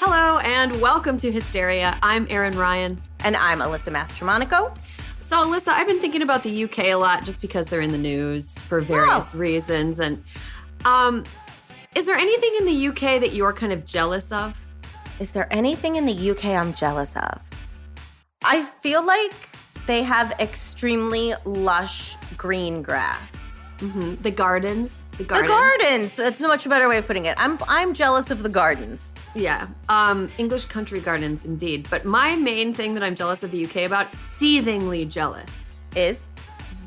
Hello and welcome to Hysteria. I'm Erin Ryan. And I'm Alyssa Mastromonaco. So, Alyssa, I've been thinking about the UK a lot just because they're in the news for various wow. reasons. And um, is there anything in the UK that you're kind of jealous of? Is there anything in the UK I'm jealous of? I feel like they have extremely lush green grass. Mm-hmm. The gardens. The gardens. The gardens. That's a much better way of putting it. I'm I'm jealous of the gardens. Yeah. Um, English country gardens, indeed. But my main thing that I'm jealous of the UK about, seethingly jealous, is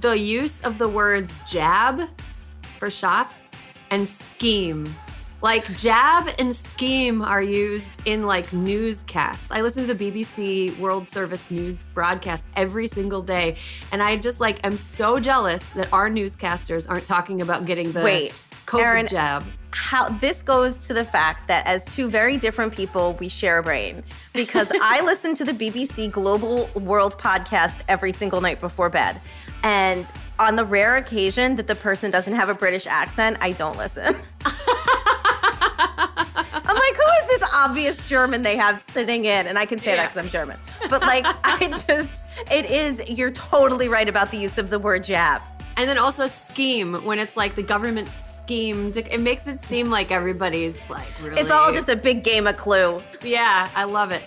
the use of the words jab for shots and scheme. Like jab and scheme are used in like newscasts. I listen to the BBC World Service news broadcast every single day, and I just like am so jealous that our newscasters aren't talking about getting the Wait, COVID Erin, jab how this goes to the fact that as two very different people, we share a brain because I listen to the BBC Global World podcast every single night before bed. And on the rare occasion that the person doesn't have a British accent, I don't listen. I'm like, who is this obvious German they have sitting in? And I can say yeah. that because I'm German. But like, I just, it is, you're totally right about the use of the word jab. And then also scheme when it's like the government schemed. It makes it seem like everybody's like really. It's all just a big game of clue. Yeah, I love it.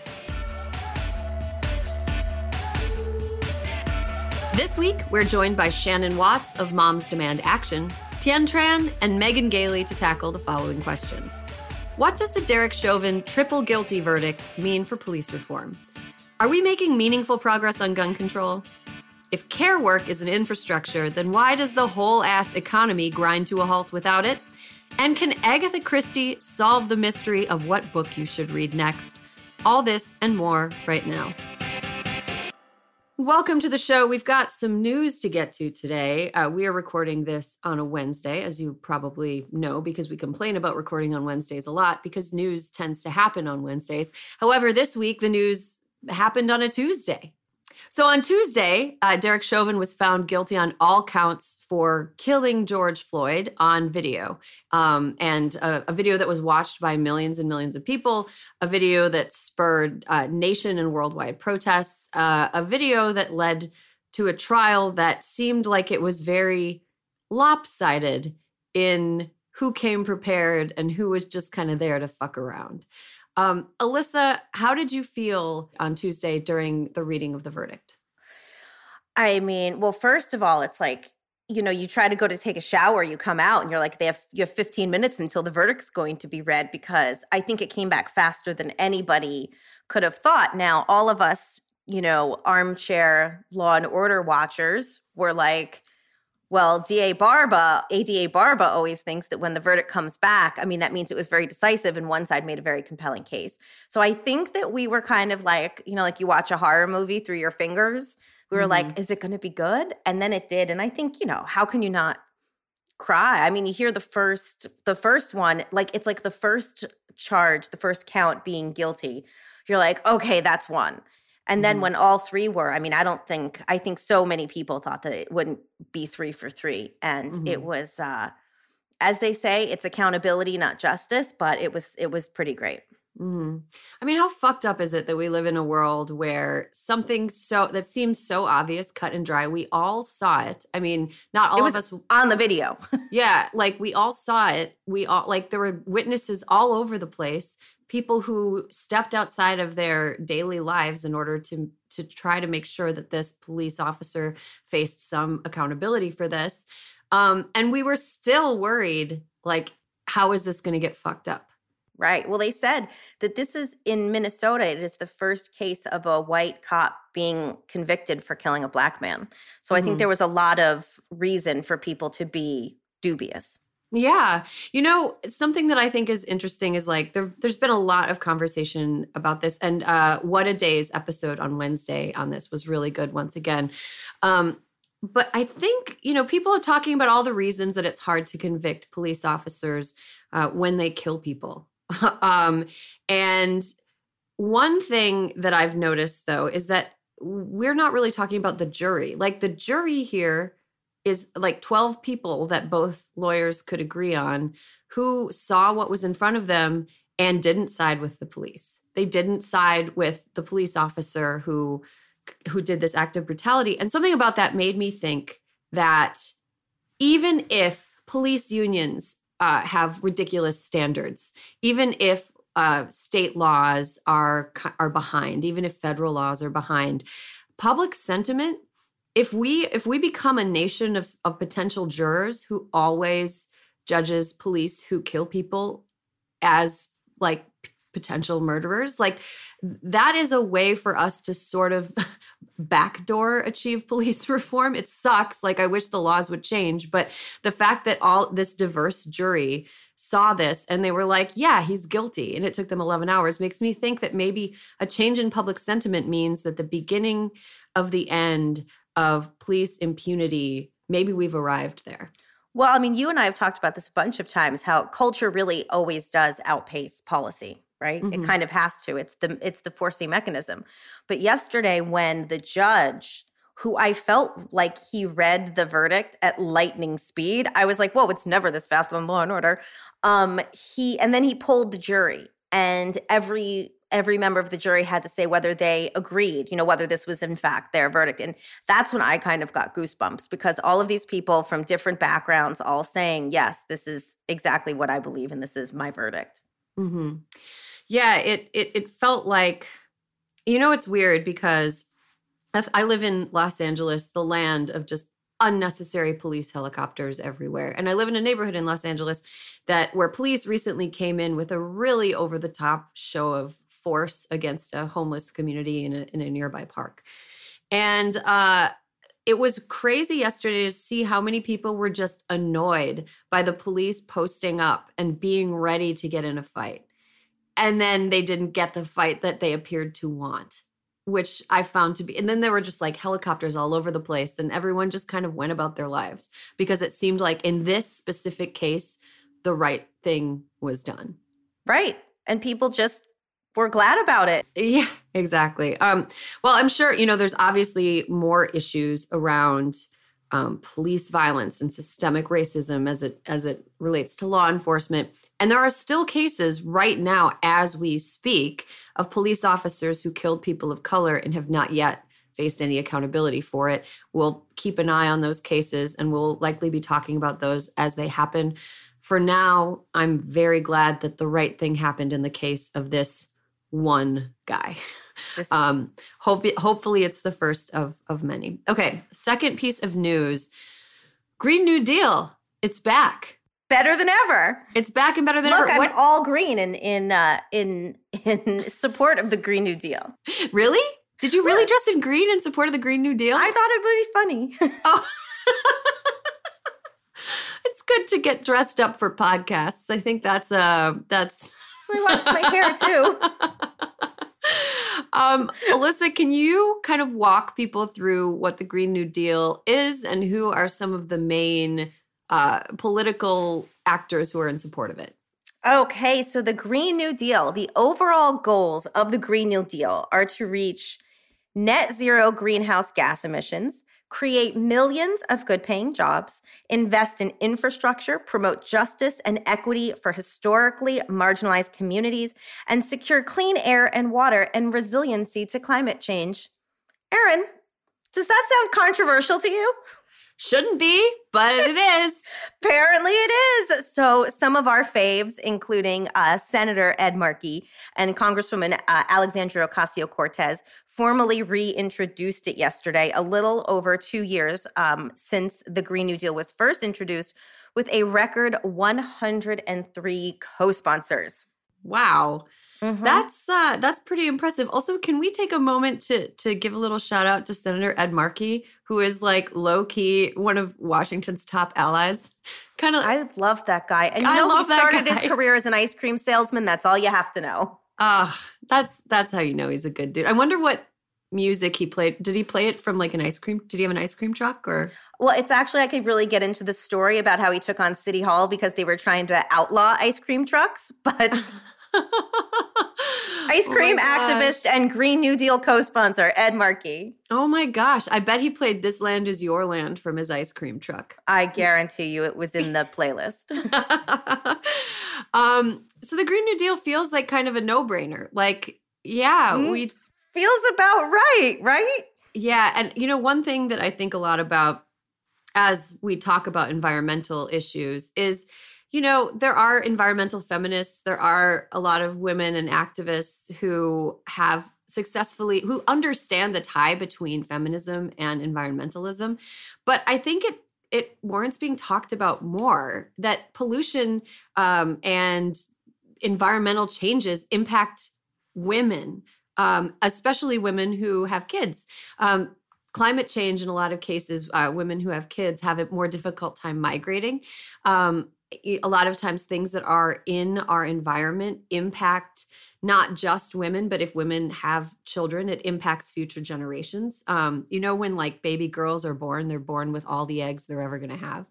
This week, we're joined by Shannon Watts of Moms Demand Action, Tien Tran, and Megan Gailey to tackle the following questions. What does the Derek Chauvin triple guilty verdict mean for police reform? Are we making meaningful progress on gun control? If care work is an infrastructure, then why does the whole ass economy grind to a halt without it? And can Agatha Christie solve the mystery of what book you should read next? All this and more right now. Welcome to the show. We've got some news to get to today. Uh, we are recording this on a Wednesday, as you probably know, because we complain about recording on Wednesdays a lot because news tends to happen on Wednesdays. However, this week the news happened on a Tuesday. So on Tuesday, uh, Derek Chauvin was found guilty on all counts for killing George Floyd on video, um, and a, a, video that was watched by millions and millions of people, a video that spurred uh, nation and worldwide protests, uh, a video that led to a trial that seemed like it was very lopsided in who came prepared and who was just kind of there to fuck around. Um, Alyssa, how did you feel on Tuesday during the reading of the verdict? I mean, well, first of all, it's like, you know, you try to go to take a shower, you come out and you're like, they have you have 15 minutes until the verdict's going to be read because I think it came back faster than anybody could have thought. Now, all of us, you know, armchair law and order watchers were like, Well, DA Barba, ADA Barba always thinks that when the verdict comes back, I mean, that means it was very decisive and one side made a very compelling case. So I think that we were kind of like, you know, like you watch a horror movie through your fingers. We were mm-hmm. like, is it going to be good? And then it did. And I think, you know, how can you not cry? I mean, you hear the first, the first one, like it's like the first charge, the first count being guilty. You're like, okay, that's one. And then mm-hmm. when all three were, I mean, I don't think I think so many people thought that it wouldn't be three for three. And mm-hmm. it was uh as they say, it's accountability, not justice, but it was it was pretty great. Mm-hmm. I mean, how fucked up is it that we live in a world where something so that seems so obvious, cut and dry, we all saw it. I mean, not all of us on the video. yeah, like we all saw it. We all like there were witnesses all over the place people who stepped outside of their daily lives in order to to try to make sure that this police officer faced some accountability for this um, and we were still worried like how is this going to get fucked up right well they said that this is in minnesota it is the first case of a white cop being convicted for killing a black man so mm-hmm. i think mm-hmm. there was a lot of reason for people to be dubious yeah. You know, something that I think is interesting is like there, has been a lot of conversation about this. And uh, What a Day's episode on Wednesday on this was really good once again. Um, but I think, you know, people are talking about all the reasons that it's hard to convict police officers uh, when they kill people. um, and one thing that I've noticed, though, is that we're not really talking about the jury. Like the jury here is like 12 people that both lawyers could agree on who saw what was in front of them and didn't side with the police. They didn't side with the police officer who who did this act of brutality. And something about that made me think that even if police unions uh, have ridiculous standards, even if uh, state laws are are behind, even if federal laws are behind, public sentiment if we if we become a nation of, of potential jurors who always judges police who kill people as like potential murderers like that is a way for us to sort of backdoor achieve police reform it sucks like i wish the laws would change but the fact that all this diverse jury saw this and they were like yeah he's guilty and it took them 11 hours makes me think that maybe a change in public sentiment means that the beginning of the end of police impunity, maybe we've arrived there. Well, I mean, you and I have talked about this a bunch of times how culture really always does outpace policy, right? Mm-hmm. It kind of has to. It's the it's the forcing mechanism. But yesterday when the judge who I felt like he read the verdict at lightning speed. I was like, "Whoa, it's never this fast on Law and Order." Um, he and then he pulled the jury, and every every member of the jury had to say whether they agreed, you know, whether this was in fact their verdict. And that's when I kind of got goosebumps because all of these people from different backgrounds all saying, yes, this is exactly what I believe and this is my verdict. Mm-hmm. Yeah, it, it it felt like, you know, it's weird because I live in Los Angeles, the land of just unnecessary police helicopters everywhere. And I live in a neighborhood in Los Angeles that where police recently came in with a really over the top show of force against a homeless community in a, in a nearby park. And uh, it was crazy yesterday to see how many people were just annoyed by the police posting up and being ready to get in a fight. And then they didn't get the fight that they appeared to want, which I found to be. And then there were just like helicopters all over the place, and everyone just kind of went about their lives because it seemed like in this specific case, the right thing was done. Right. And people just we're glad about it. Yeah, exactly. Um, well, I'm sure, you know, there's obviously more issues around um, police violence and systemic racism as it as it relates to law enforcement. And there are still cases right now, as we speak, of police officers who killed people of color and have not yet faced any accountability for it. We'll keep an eye on those cases and we'll likely be talking about those as they happen. For now, I'm very glad that the right thing happened in the case of this one guy. Um, hope hopefully it's the first of of many. Okay, second piece of news: Green New Deal. It's back. Better than ever. It's back and better than Look, ever. I'm what? all green in in uh, in in support of the Green New Deal. Really? Did you really dress in green in support of the Green New Deal? I thought it would be funny. Oh. it's good to get dressed up for podcasts. I think that's uh that's I washed my hair too. Um, Alyssa, can you kind of walk people through what the Green New Deal is and who are some of the main uh, political actors who are in support of it? Okay, so the Green New Deal, the overall goals of the Green New Deal are to reach net zero greenhouse gas emissions, create millions of good paying jobs, invest in infrastructure, promote justice and equity for historically marginalized communities, and secure clean air and water and resiliency to climate change. Erin, does that sound controversial to you? Shouldn't be, but it is. Apparently it is. So, some of our faves, including uh, Senator Ed Markey and Congresswoman uh, Alexandria Ocasio Cortez, formally reintroduced it yesterday, a little over two years um, since the Green New Deal was first introduced, with a record 103 co sponsors. Wow. Mm-hmm. That's uh, that's pretty impressive. Also, can we take a moment to to give a little shout out to Senator Ed Markey, who is like low key one of Washington's top allies? Kind of, I love that guy. And you I know, he started his career as an ice cream salesman. That's all you have to know. Ah, uh, that's that's how you know he's a good dude. I wonder what music he played. Did he play it from like an ice cream? Did he have an ice cream truck or? Well, it's actually I could really get into the story about how he took on City Hall because they were trying to outlaw ice cream trucks, but Ice oh cream oh activist and Green New Deal co sponsor, Ed Markey. Oh my gosh. I bet he played This Land Is Your Land from his ice cream truck. I guarantee you it was in the playlist. um, so the Green New Deal feels like kind of a no brainer. Like, yeah, mm-hmm. we. Feels about right, right? Yeah. And, you know, one thing that I think a lot about as we talk about environmental issues is you know, there are environmental feminists, there are a lot of women and activists who have successfully who understand the tie between feminism and environmentalism but i think it it warrants being talked about more that pollution um, and environmental changes impact women um, especially women who have kids. Um, climate change in a lot of cases uh, women who have kids have a more difficult time migrating. Um, a lot of times things that are in our environment impact not just women but if women have children it impacts future generations. Um, you know when like baby girls are born they're born with all the eggs they're ever going to have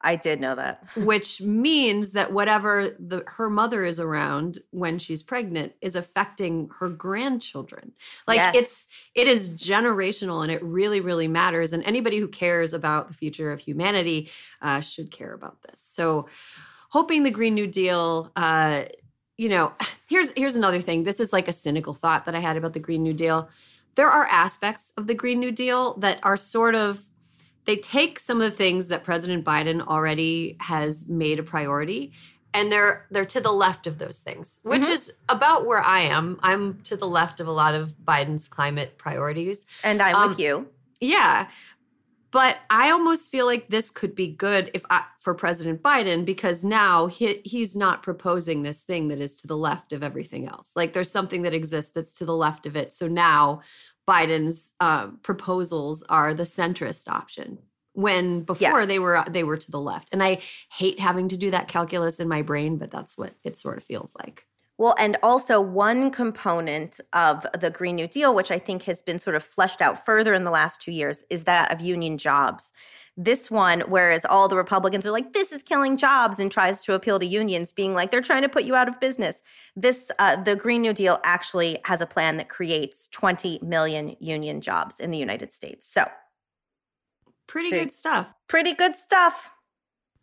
I did know that. Which means that whatever the her mother is around when she's pregnant is affecting her grandchildren. Like yes. it's it is generational and it really really matters and anybody who cares about the future of humanity uh, should care about this. So hoping the Green New Deal uh, you know, here's here's another thing. This is like a cynical thought that I had about the Green New Deal. There are aspects of the Green New Deal that are sort of they take some of the things that President Biden already has made a priority and they're they're to the left of those things, which mm-hmm. is about where I am. I'm to the left of a lot of Biden's climate priorities. And I'm um, with you. Yeah. But I almost feel like this could be good if I, for President Biden because now he, he's not proposing this thing that is to the left of everything else. Like there's something that exists that's to the left of it. So now Biden's uh, proposals are the centrist option. When before yes. they were they were to the left. And i hate having to do that calculus in my brain but that's what it sort of feels like well, and also one component of the Green New Deal, which I think has been sort of fleshed out further in the last two years, is that of union jobs. This one, whereas all the Republicans are like, this is killing jobs and tries to appeal to unions, being like, they're trying to put you out of business. This, uh, the Green New Deal actually has a plan that creates 20 million union jobs in the United States. So, pretty good stuff. Pretty good stuff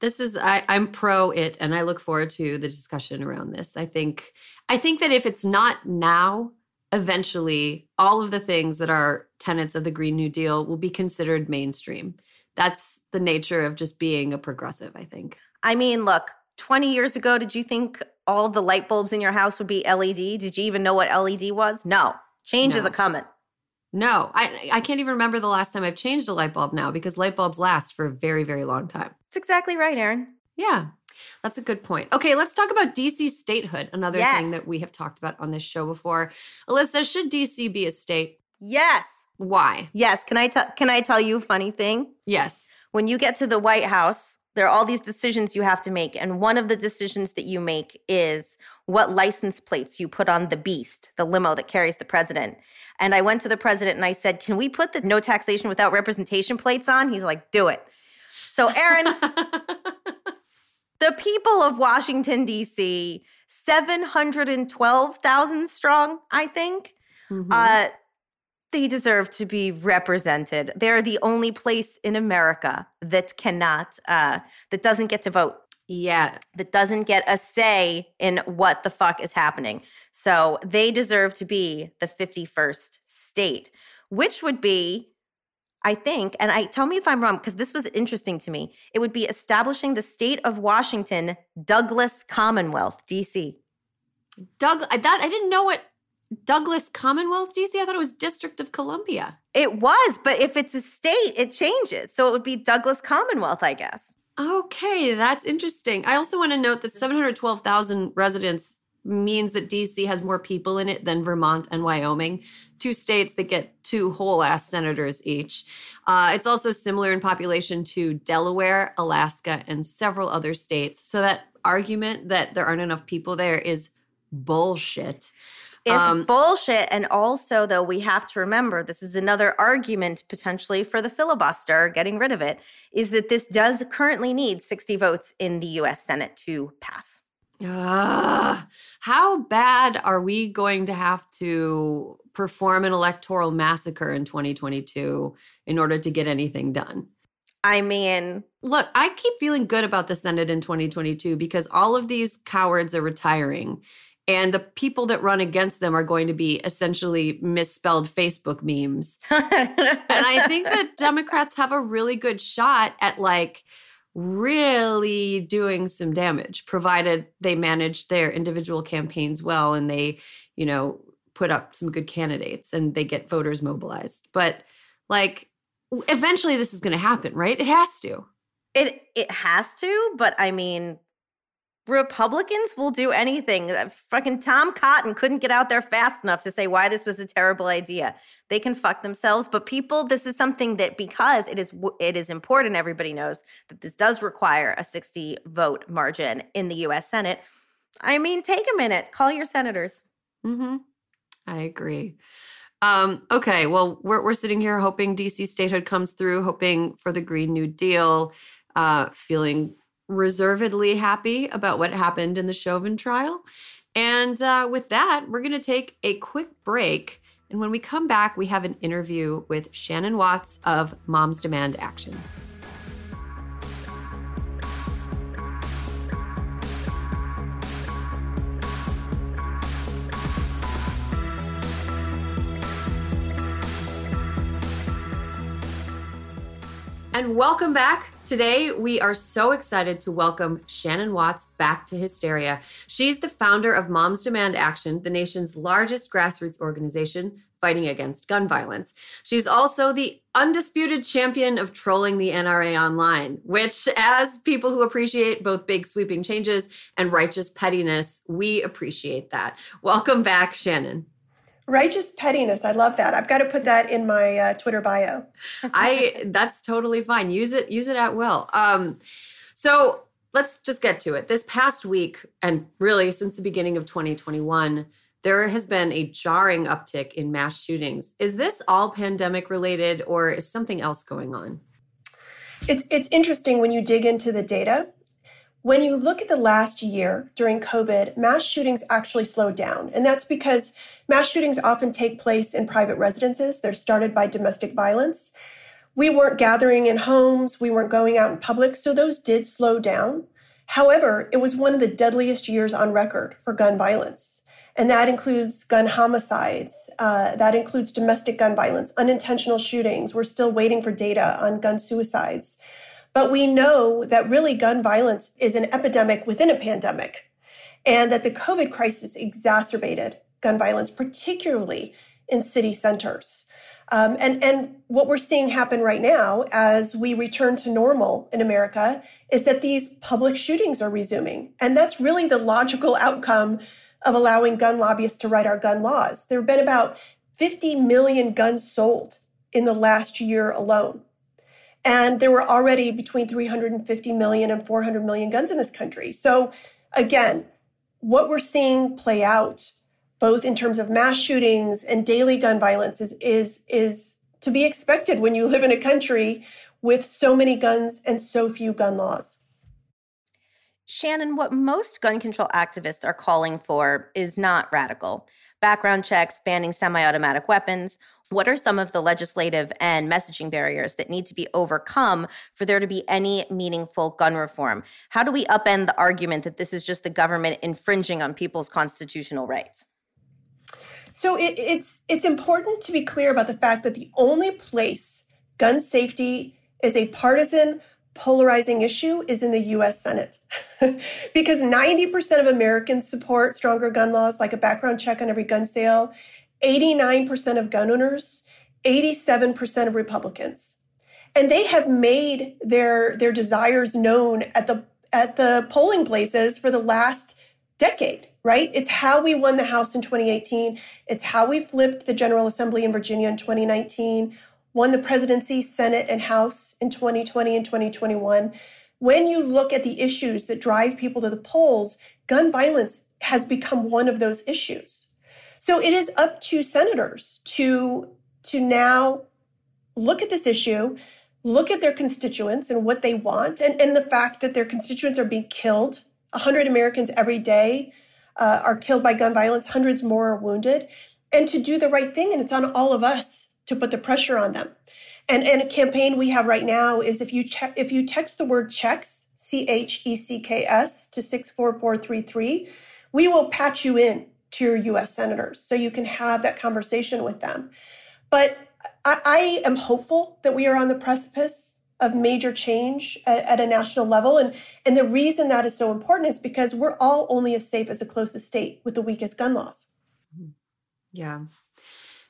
this is I, i'm pro it and i look forward to the discussion around this. I think i think that if it's not now eventually all of the things that are tenets of the green new deal will be considered mainstream. That's the nature of just being a progressive i think. I mean look 20 years ago did you think all the light bulbs in your house would be led did you even know what led was? No. Change no. is a coming no, I I can't even remember the last time I've changed a light bulb now because light bulbs last for a very very long time. That's exactly right, Erin. Yeah. That's a good point. Okay, let's talk about DC statehood, another yes. thing that we have talked about on this show before. Alyssa, should DC be a state? Yes. Why? Yes. Can I tell can I tell you a funny thing? Yes. When you get to the White House, there are all these decisions you have to make. And one of the decisions that you make is what license plates you put on the beast, the limo that carries the president. And I went to the president and I said, Can we put the no taxation without representation plates on? He's like, Do it. So, Erin, the people of Washington, D.C., 712,000 strong, I think. Mm-hmm. Uh, they deserve to be represented. They're the only place in America that cannot, uh, that doesn't get to vote. Yeah. That doesn't get a say in what the fuck is happening. So they deserve to be the 51st state, which would be, I think, and I tell me if I'm wrong, because this was interesting to me. It would be establishing the state of Washington Douglas Commonwealth, DC. Doug, that I didn't know what Douglas Commonwealth DC? I thought it was District of Columbia. It was, but if it's a state, it changes. So it would be Douglas Commonwealth, I guess. Okay, that's interesting. I also want to note that 712,000 residents means that DC has more people in it than Vermont and Wyoming, two states that get two whole ass senators each. Uh, it's also similar in population to Delaware, Alaska, and several other states. So that argument that there aren't enough people there is bullshit is um, bullshit. And also, though, we have to remember this is another argument potentially for the filibuster, getting rid of it, is that this does currently need 60 votes in the US Senate to pass. Uh, how bad are we going to have to perform an electoral massacre in 2022 in order to get anything done? I mean, look, I keep feeling good about the Senate in 2022 because all of these cowards are retiring and the people that run against them are going to be essentially misspelled Facebook memes. and I think that Democrats have a really good shot at like really doing some damage, provided they manage their individual campaigns well and they, you know, put up some good candidates and they get voters mobilized. But like eventually this is going to happen, right? It has to. It it has to, but I mean, Republicans will do anything. Fucking Tom Cotton couldn't get out there fast enough to say why this was a terrible idea. They can fuck themselves, but people, this is something that because it is it is important. Everybody knows that this does require a sixty vote margin in the U.S. Senate. I mean, take a minute, call your senators. Hmm. I agree. Um, okay, well, we're we're sitting here hoping DC statehood comes through, hoping for the Green New Deal, uh, feeling reservedly happy about what happened in the Chauvin trial. And uh, with that, we're going to take a quick break. And when we come back, we have an interview with Shannon Watts of Moms Demand Action. And welcome back Today, we are so excited to welcome Shannon Watts back to Hysteria. She's the founder of Moms Demand Action, the nation's largest grassroots organization fighting against gun violence. She's also the undisputed champion of trolling the NRA online, which, as people who appreciate both big sweeping changes and righteous pettiness, we appreciate that. Welcome back, Shannon. Righteous pettiness. I love that. I've got to put that in my uh, Twitter bio. I that's totally fine. Use it use it at will. Um so let's just get to it. This past week and really since the beginning of 2021, there has been a jarring uptick in mass shootings. Is this all pandemic related or is something else going on? It's it's interesting when you dig into the data when you look at the last year during COVID, mass shootings actually slowed down. And that's because mass shootings often take place in private residences. They're started by domestic violence. We weren't gathering in homes, we weren't going out in public, so those did slow down. However, it was one of the deadliest years on record for gun violence. And that includes gun homicides, uh, that includes domestic gun violence, unintentional shootings. We're still waiting for data on gun suicides. But we know that really gun violence is an epidemic within a pandemic, and that the COVID crisis exacerbated gun violence, particularly in city centers. Um, and, and what we're seeing happen right now as we return to normal in America is that these public shootings are resuming. And that's really the logical outcome of allowing gun lobbyists to write our gun laws. There have been about 50 million guns sold in the last year alone. And there were already between 350 million and 400 million guns in this country. So again, what we're seeing play out, both in terms of mass shootings and daily gun violence, is, is, is to be expected when you live in a country with so many guns and so few gun laws. Shannon, what most gun control activists are calling for is not radical. Background checks, banning semi automatic weapons. What are some of the legislative and messaging barriers that need to be overcome for there to be any meaningful gun reform? How do we upend the argument that this is just the government infringing on people's constitutional rights? So it, it's it's important to be clear about the fact that the only place gun safety is a partisan polarizing issue is in the US Senate. because 90% of Americans support stronger gun laws like a background check on every gun sale, 89% of gun owners, 87% of Republicans. And they have made their their desires known at the at the polling places for the last decade, right? It's how we won the House in 2018. It's how we flipped the General Assembly in Virginia in 2019 won the presidency, Senate, and House in 2020 and 2021. When you look at the issues that drive people to the polls, gun violence has become one of those issues. So it is up to senators to, to now look at this issue, look at their constituents and what they want, and, and the fact that their constituents are being killed. 100 Americans every day uh, are killed by gun violence, hundreds more are wounded, and to do the right thing. And it's on all of us to put the pressure on them. And, and a campaign we have right now is if you check if you text the word checks, C H E C K S to 64433, we will patch you in to your US senators so you can have that conversation with them. But I, I am hopeful that we are on the precipice of major change at, at, a national level. And, and the reason that is so important is because we're all only as safe as the closest state with the weakest gun laws. Yeah.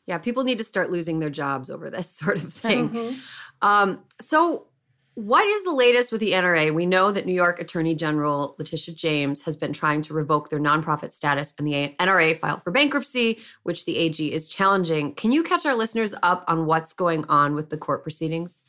Yeah, people need to start losing their jobs over this sort of thing. Mm-hmm. Um, so, what is the latest with the NRA? We know that New York Attorney General Letitia James has been trying to revoke their nonprofit status, and the NRA filed for bankruptcy, which the AG is challenging. Can you catch our listeners up on what's going on with the court proceedings?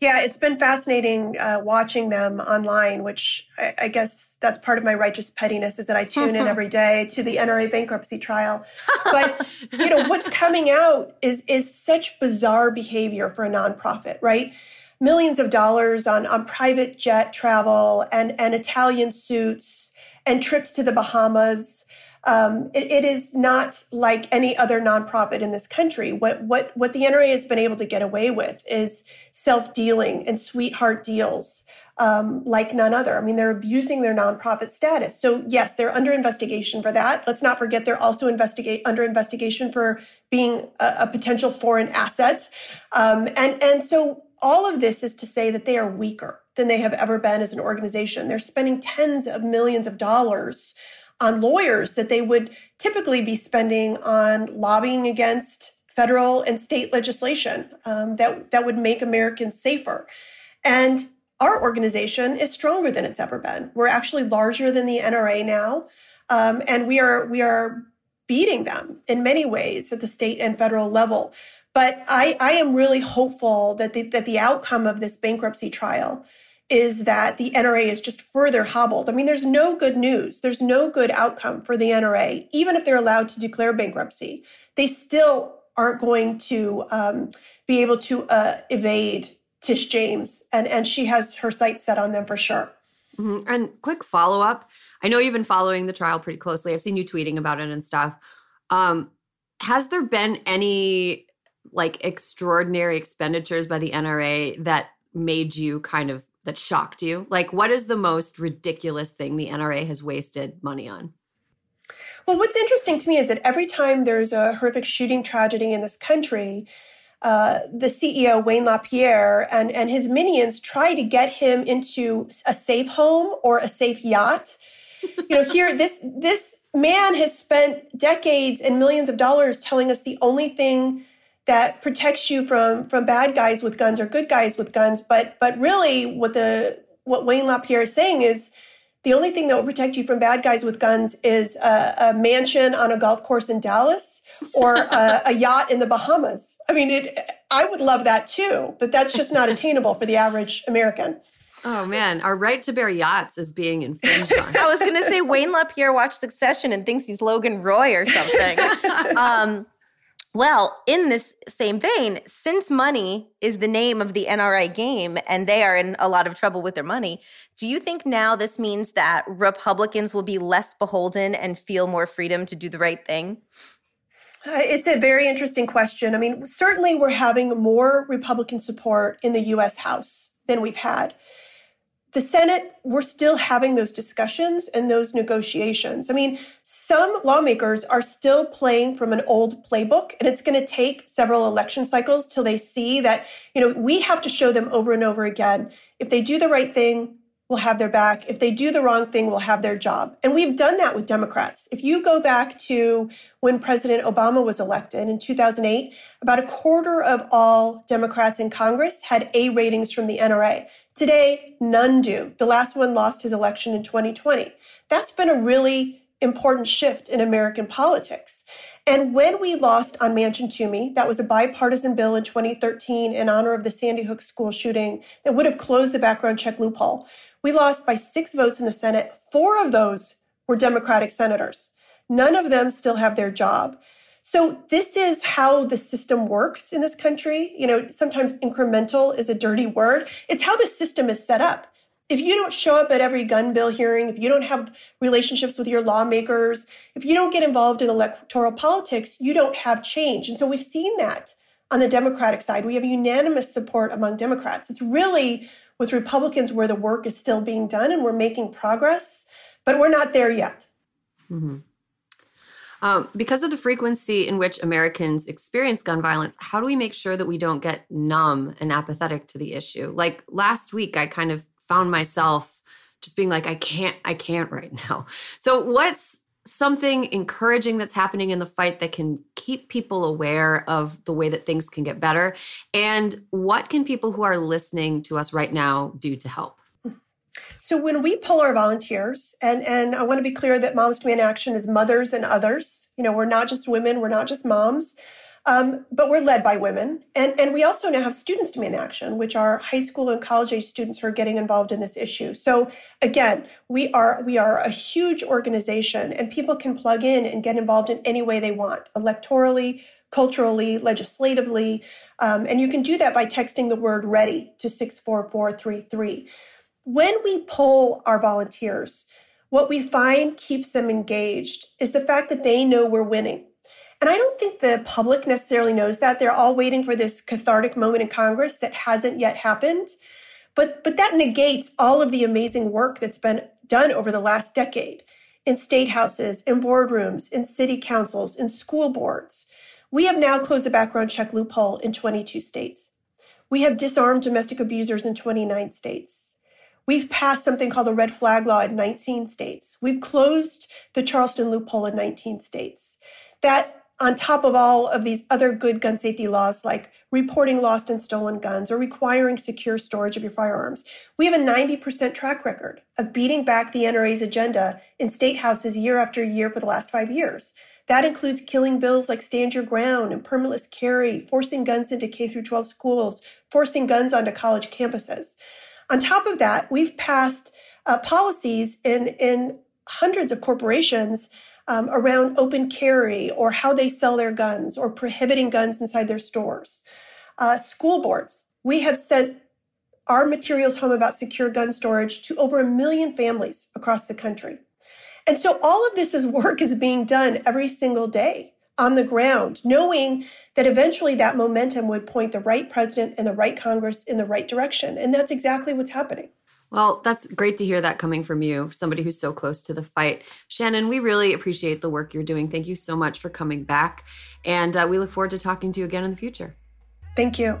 Yeah, it's been fascinating uh, watching them online, which I, I, guess that's part of my righteous pettiness is that I tune in every day to the NRA bankruptcy trial. But you know what's coming out is is such bizarre behavior for a nonprofit, right? Millions of dollars on on private jet travel and and Italian suits and trips to the Bahamas um, it, it is not like any other nonprofit in this country. What what what the NRA has been able to get away with is self dealing and sweetheart deals um, like none other. I mean, they're abusing their nonprofit status. So yes, they're under investigation for that. Let's not forget they're also investigate under investigation for being a, a potential foreign asset. Um, and and so all of this is to say that they are weaker than they have ever been as an organization. They're spending tens of millions of dollars on lawyers that they would typically be spending on lobbying against federal and state legislation um, that, that would make Americans safer. And our organization is stronger than it's ever been. We're actually larger than the NRA now, um, and we are we are beating them in many ways at the state and federal level. But I, I am really hopeful that the, that the outcome of this bankruptcy trial is that the NRA is just further hobbled. I mean, there's no good news. There's no good outcome for the NRA, even if they're allowed to declare bankruptcy. They still aren't going to um, be able to uh, evade Tish James, and and she has her sights set on them for sure. Mm-hmm. And quick follow up. I know you've been following the trial pretty closely. I've seen you tweeting about it and stuff. Um, has there been any like extraordinary expenditures by the NRA that made you kind of that shocked you? Like, what is the most ridiculous thing the NRA has wasted money on? Well, what's interesting to me is that every time there's a horrific shooting tragedy in this country, uh, the CEO Wayne LaPierre and and his minions try to get him into a safe home or a safe yacht. You know, here this this man has spent decades and millions of dollars telling us the only thing that protects you from from bad guys with guns or good guys with guns. But but really, what the what Wayne LaPierre is saying is the only thing that will protect you from bad guys with guns is a, a mansion on a golf course in Dallas or a, a, yacht in the Bahamas. I mean, it, I would love that too, but that's just not attainable for the average American. Oh man, our right to bear yachts is being infringed on. I was going to say Wayne LaPierre watched Succession and thinks he's Logan Roy or something. um, well, in this same vein, since money is the name of the NRA game and they are in a lot of trouble with their money, do you think now this means that Republicans will be less beholden and feel more freedom to do the right thing? Uh, it's a very interesting question. I mean, certainly we're having more Republican support in the US House than we've had the Senate, we're still having those discussions and those negotiations. I mean, some lawmakers are still playing from an old playbook, and it's going to take several election cycles till they see that, you know, we have to show them over and over again if they do the right thing, we'll have their back. If they do the wrong thing, we'll have their job. And we've done that with Democrats. If you go back to when President Obama was elected in 2008, about a quarter of all Democrats in Congress had A ratings from the NRA. Today, none do. The last one lost his election in 2020. That's been a really important shift in American politics. And when we lost on Manchin Toomey, that was a bipartisan bill in 2013 in honor of the Sandy Hook school shooting that would have closed the background check loophole. We lost by six votes in the Senate. Four of those were Democratic senators. None of them still have their job. So this is how the system works in this country. You know, sometimes incremental is a dirty word. It's how the system is set up. If you don't show up at every gun bill hearing, if you don't have relationships with your lawmakers, if you don't get involved in electoral politics, you don't have change. And so we've seen that on the Democratic side. We have unanimous support among Democrats. It's really with Republicans where the work is still being done and we're making progress, but we're not there yet. Mm-hmm. Um, because of the frequency in which Americans experience gun violence, how do we make sure that we don't get numb and apathetic to the issue? Like last week, I kind of found myself just being like, I can't, I can't right now. So, what's something encouraging that's happening in the fight that can keep people aware of the way that things can get better? And what can people who are listening to us right now do to help? So when we pull our volunteers, and and I want to be clear that Moms Demand Action is mothers and others. You know, we're not just women, we're not just moms, um, but we're led by women, and and we also now have Students Demand Action, which are high school and college age students who are getting involved in this issue. So again, we are we are a huge organization, and people can plug in and get involved in any way they want, electorally, culturally, legislatively, um, and you can do that by texting the word "ready" to six four four three three when we poll our volunteers, what we find keeps them engaged is the fact that they know we're winning. And I don't think the public necessarily knows that. They're all waiting for this cathartic moment in Congress that hasn't yet happened. But, but that negates all of the amazing work that's been done over the last decade in state houses, in boardrooms, in city councils, in school boards. We have now closed the background check loophole in 22 states. We have disarmed domestic abusers in 29 states. We've passed something called the red flag law in 19 states. We've closed the Charleston loophole in 19 states. That, on top of all of these other good gun safety laws like reporting lost and stolen guns or requiring secure storage of your firearms, we have a 90% track record of beating back the NRA's agenda in state houses year after year for the last five years. That includes killing bills like Stand Your Ground and permitless carry, forcing guns into K 12 schools, forcing guns onto college campuses. On top of that, we've passed uh, policies in, in hundreds of corporations um, around open carry or how they sell their guns or prohibiting guns inside their stores. Uh, school boards, we have sent our materials home about secure gun storage to over a million families across the country. And so all of this is work is being done every single day on the ground, knowing that eventually that momentum would point the right president and the right Congress in the right direction. And that's exactly what's happening. Well, that's great to hear that coming from you, somebody who's so close to the fight. Shannon, we really appreciate the work you're doing. Thank you so much for coming back. And uh, we look forward to talking to you again in the future. Thank you.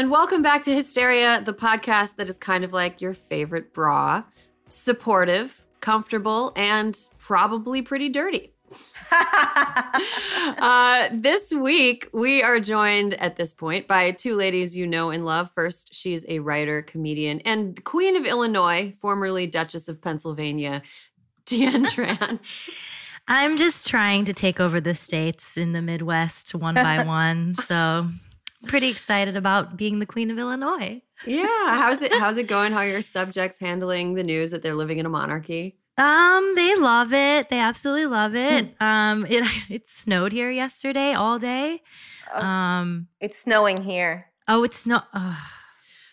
And welcome back to Hysteria, the podcast that is kind of like your favorite bra supportive, comfortable, and probably pretty dirty. uh, this week, we are joined at this point by two ladies you know and love. First, she's a writer, comedian, and Queen of Illinois, formerly Duchess of Pennsylvania, Tien Tran. I'm just trying to take over the states in the Midwest one by one. So pretty excited about being the queen of Illinois. Yeah, how's it how's it going? How are your subjects handling the news that they're living in a monarchy? Um, they love it. They absolutely love it. Hmm. Um, it it snowed here yesterday all day. Um, it's snowing here. Oh, it's not.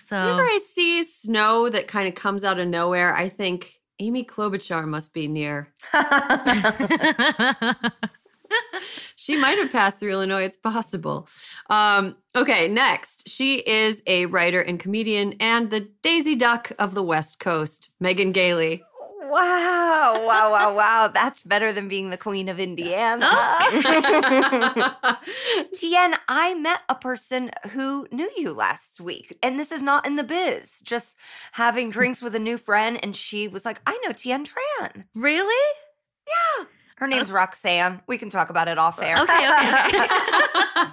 So whenever I see snow that kind of comes out of nowhere, I think Amy Klobuchar must be near. she might have passed through Illinois. It's possible. Um, okay, next. She is a writer and comedian and the Daisy Duck of the West Coast, Megan Gailey. Wow, wow, wow, wow. That's better than being the queen of Indiana. Tien, I met a person who knew you last week, and this is not in the biz. Just having drinks with a new friend, and she was like, I know Tien Tran. Really? Yeah. Her name's Roxanne. We can talk about it off air. Okay, okay.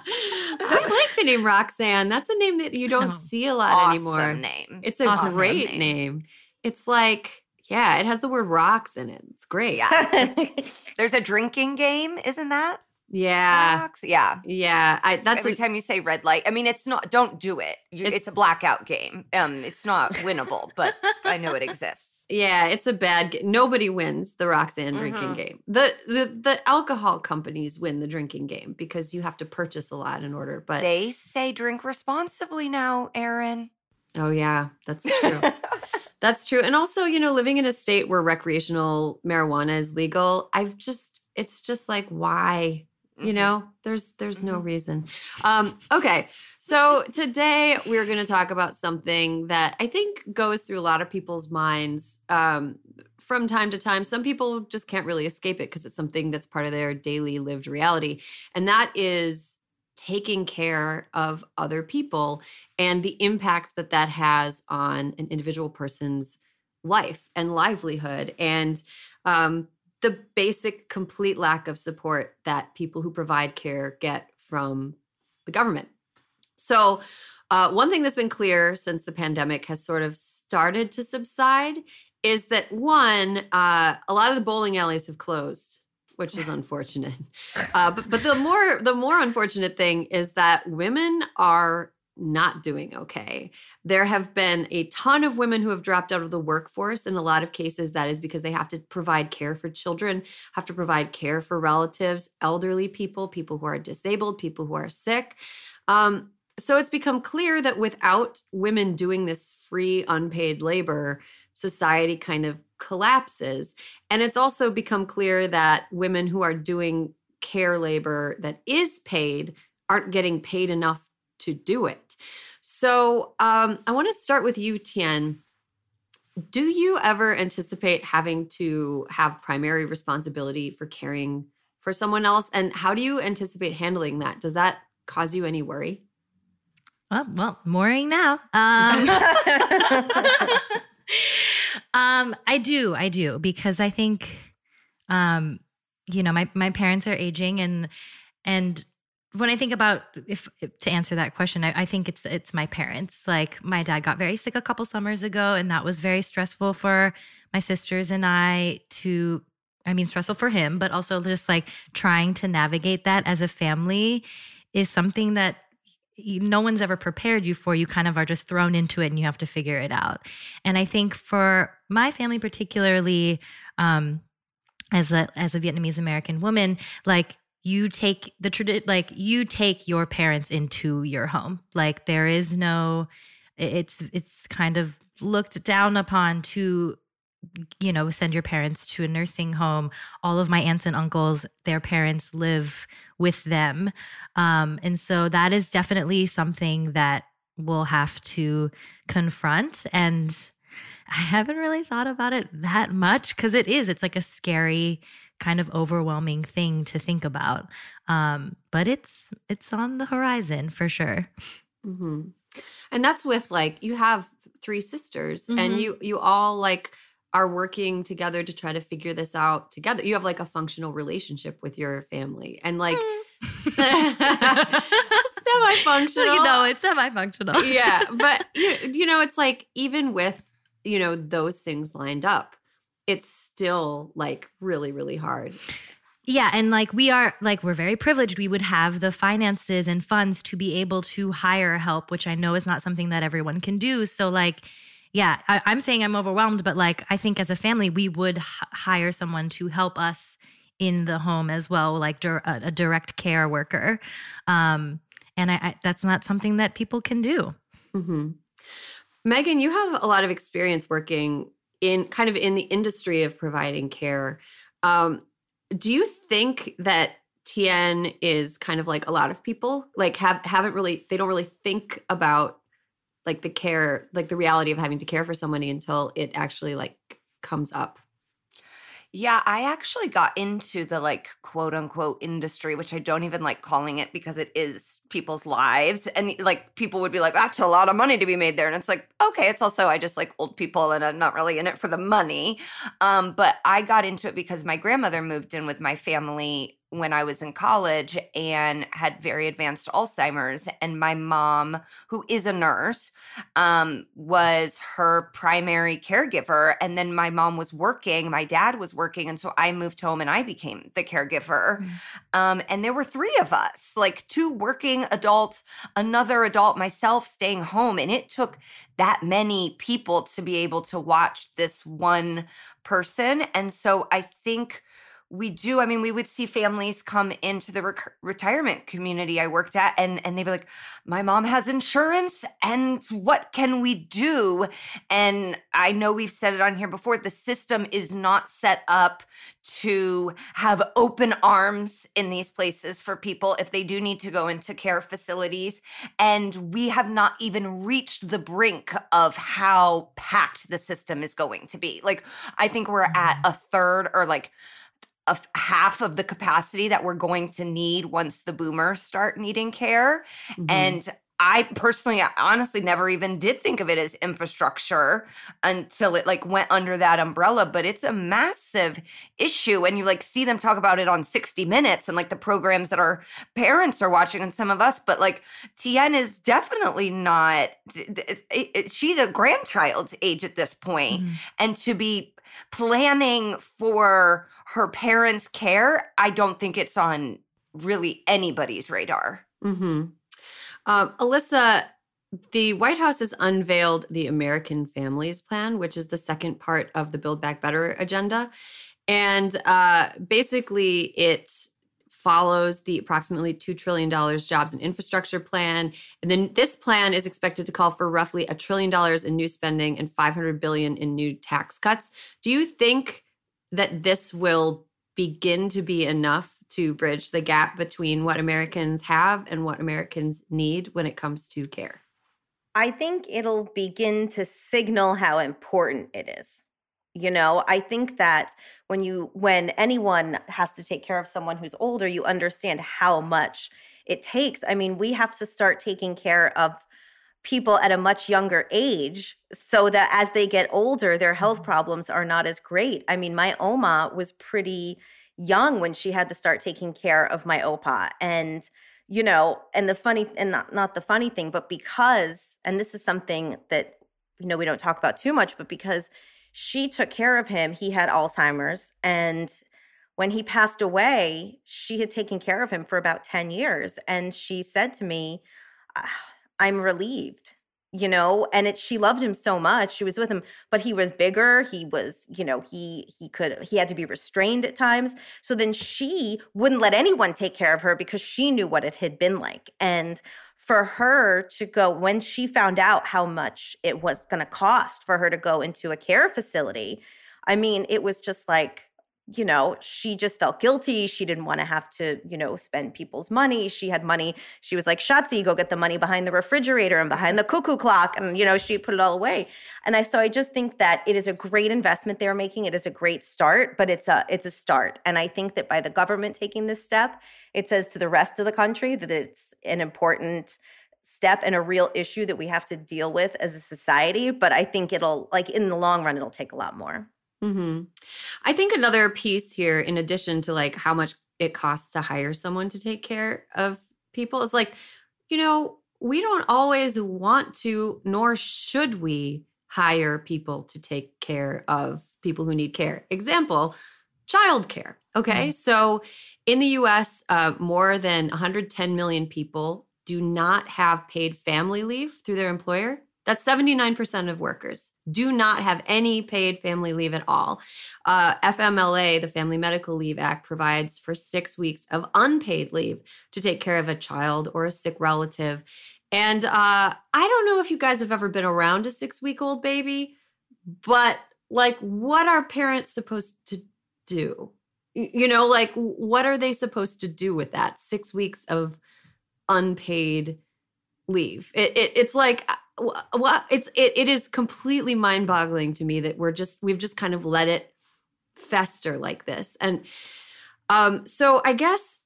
I like the name Roxanne. That's a name that you don't see a lot awesome anymore. name. It's a awesome great name. name. It's like, yeah, it has the word rocks in it. It's great. Yeah. There's a drinking game, isn't that? Yeah. Rocks? Yeah. Yeah. I, that's every a, time you say red light. I mean, it's not. Don't do it. You, it's, it's, a blackout game. Um, it's not winnable, but I know it exists. Yeah, it's a bad. Nobody wins the Roxanne mm-hmm. drinking game. The, the the alcohol companies win the drinking game because you have to purchase a lot in order. But they say drink responsibly now, Erin. Oh yeah, that's true. that's true. And also, you know, living in a state where recreational marijuana is legal, I've just it's just like why you mm-hmm. know there's there's no mm-hmm. reason um okay so today we're going to talk about something that i think goes through a lot of people's minds um from time to time. Some people just can't really escape it because it's something that's part of their daily lived reality. And that is taking care of other people and the impact that that has on an individual person's life and livelihood and um, the basic complete lack of support that people who provide care get from the government so uh, one thing that's been clear since the pandemic has sort of started to subside is that one, uh, a lot of the bowling alleys have closed, which is unfortunate. Uh, but, but the more the more unfortunate thing is that women are not doing okay. There have been a ton of women who have dropped out of the workforce. In a lot of cases, that is because they have to provide care for children, have to provide care for relatives, elderly people, people who are disabled, people who are sick. Um, so it's become clear that without women doing this free, unpaid labor, society kind of collapses. And it's also become clear that women who are doing care labor that is paid aren't getting paid enough to do it. So um, I want to start with you, Tien. Do you ever anticipate having to have primary responsibility for caring for someone else? And how do you anticipate handling that? Does that cause you any worry? Well, well, mooring now. Um, um, I do, I do, because I think, um, you know, my my parents are aging, and and when I think about if, to answer that question, I, I, think it's it's my parents. Like my dad got very sick a couple summers ago, and that was very stressful for my sisters and I to. I mean, stressful for him, but also just like trying to navigate that as a family is something that no one's ever prepared you for you kind of are just thrown into it and you have to figure it out and i think for my family particularly um as a as a vietnamese american woman like you take the tradi- like you take your parents into your home like there is no it's it's kind of looked down upon to you know send your parents to a nursing home all of my aunts and uncles their parents live with them. Um, and so that is definitely something that we'll have to confront. And I haven't really thought about it that much because it is, it's like a scary, kind of overwhelming thing to think about. Um, but it's it's on the horizon for sure. Mm-hmm. And that's with like you have three sisters, mm-hmm. and you you all like are working together to try to figure this out together. You have like a functional relationship with your family and like mm. semi-functional. No, it's semi-functional. yeah, but you, you know, it's like even with you know those things lined up, it's still like really really hard. Yeah, and like we are like we're very privileged. We would have the finances and funds to be able to hire help, which I know is not something that everyone can do. So like yeah, I, am saying I'm overwhelmed, but like I think as a family, we would h- hire someone to help us in the home as well, like a, a, direct care worker. Um, and I, I, that's not something that people can do. Mm-hmm. Megan, you have a lot of experience working in kind of in the industry of providing care. Um, do you think that Tien is kind of like a lot of people, like have haven't really they don't really think about like the care like the reality of having to care for somebody until it actually like comes up yeah, I actually got into the like quote unquote industry, which I don't even like calling it because it is people's lives. And like people would be like, that's a lot of money to be made there. And it's like, okay, it's also, I just like old people and I'm not really in it for the money. Um, but I got into it because my grandmother moved in with my family when I was in college and had very advanced Alzheimer's. And my mom, who is a nurse, um, was her primary caregiver. And then my mom was working, my dad was working. And so I moved home and I became the caregiver. Mm. Um, and there were three of us, like two working adults, another adult, myself staying home. And it took that many people to be able to watch this one person. And so I think we do. I mean, we would see families come into the rec- retirement community I worked at, and and they'd be like, "My mom has insurance, and what can we do?" And I know we've said it on here before. The system is not set up to have open arms in these places for people if they do need to go into care facilities, and we have not even reached the brink of how packed the system is going to be. Like, I think we're at a third or like a half of the capacity that we're going to need once the boomers start needing care. Mm-hmm. And I personally honestly never even did think of it as infrastructure until it like went under that umbrella, but it's a massive issue and you like see them talk about it on 60 minutes and like the programs that our parents are watching and some of us, but like Tien is definitely not she's a grandchild's age at this point. Mm-hmm. and to be planning for her parents' care, I don't think it's on really anybody's radar. Mm-hmm. Uh, Alyssa, the White House has unveiled the American Families Plan, which is the second part of the Build Back Better agenda. And uh, basically, it follows the approximately $2 trillion jobs and infrastructure plan. And then this plan is expected to call for roughly a trillion dollars in new spending and 500 billion in new tax cuts. Do you think that this will begin to be enough to bridge the gap between what Americans have and what Americans need when it comes to care? I think it'll begin to signal how important it is. You know, I think that when you when anyone has to take care of someone who's older, you understand how much it takes. I mean, we have to start taking care of people at a much younger age so that as they get older their health mm-hmm. problems are not as great i mean my oma was pretty young when she had to start taking care of my opa and you know and the funny and not, not the funny thing but because and this is something that you know we don't talk about too much but because she took care of him he had alzheimer's and when he passed away she had taken care of him for about 10 years and she said to me ah, I'm relieved you know and it she loved him so much she was with him but he was bigger he was you know he he could he had to be restrained at times so then she wouldn't let anyone take care of her because she knew what it had been like and for her to go when she found out how much it was going to cost for her to go into a care facility i mean it was just like you know, she just felt guilty. She didn't want to have to, you know, spend people's money. She had money. She was like, Schatzi, go get the money behind the refrigerator and behind the cuckoo clock. And, you know, she put it all away. And I so I just think that it is a great investment they're making. It is a great start, but it's a it's a start. And I think that by the government taking this step, it says to the rest of the country that it's an important step and a real issue that we have to deal with as a society. But I think it'll like in the long run, it'll take a lot more. Mm-hmm. I think another piece here, in addition to like how much it costs to hire someone to take care of people, is like, you know, we don't always want to, nor should we hire people to take care of people who need care. Example, childcare. Okay. Mm-hmm. So in the US, uh, more than 110 million people do not have paid family leave through their employer. That's 79% of workers do not have any paid family leave at all. Uh, FMLA, the Family Medical Leave Act, provides for six weeks of unpaid leave to take care of a child or a sick relative. And uh, I don't know if you guys have ever been around a six week old baby, but like, what are parents supposed to do? You know, like, what are they supposed to do with that six weeks of unpaid leave? It, it, it's like, well it's it, it is completely mind-boggling to me that we're just we've just kind of let it fester like this. And um so i guess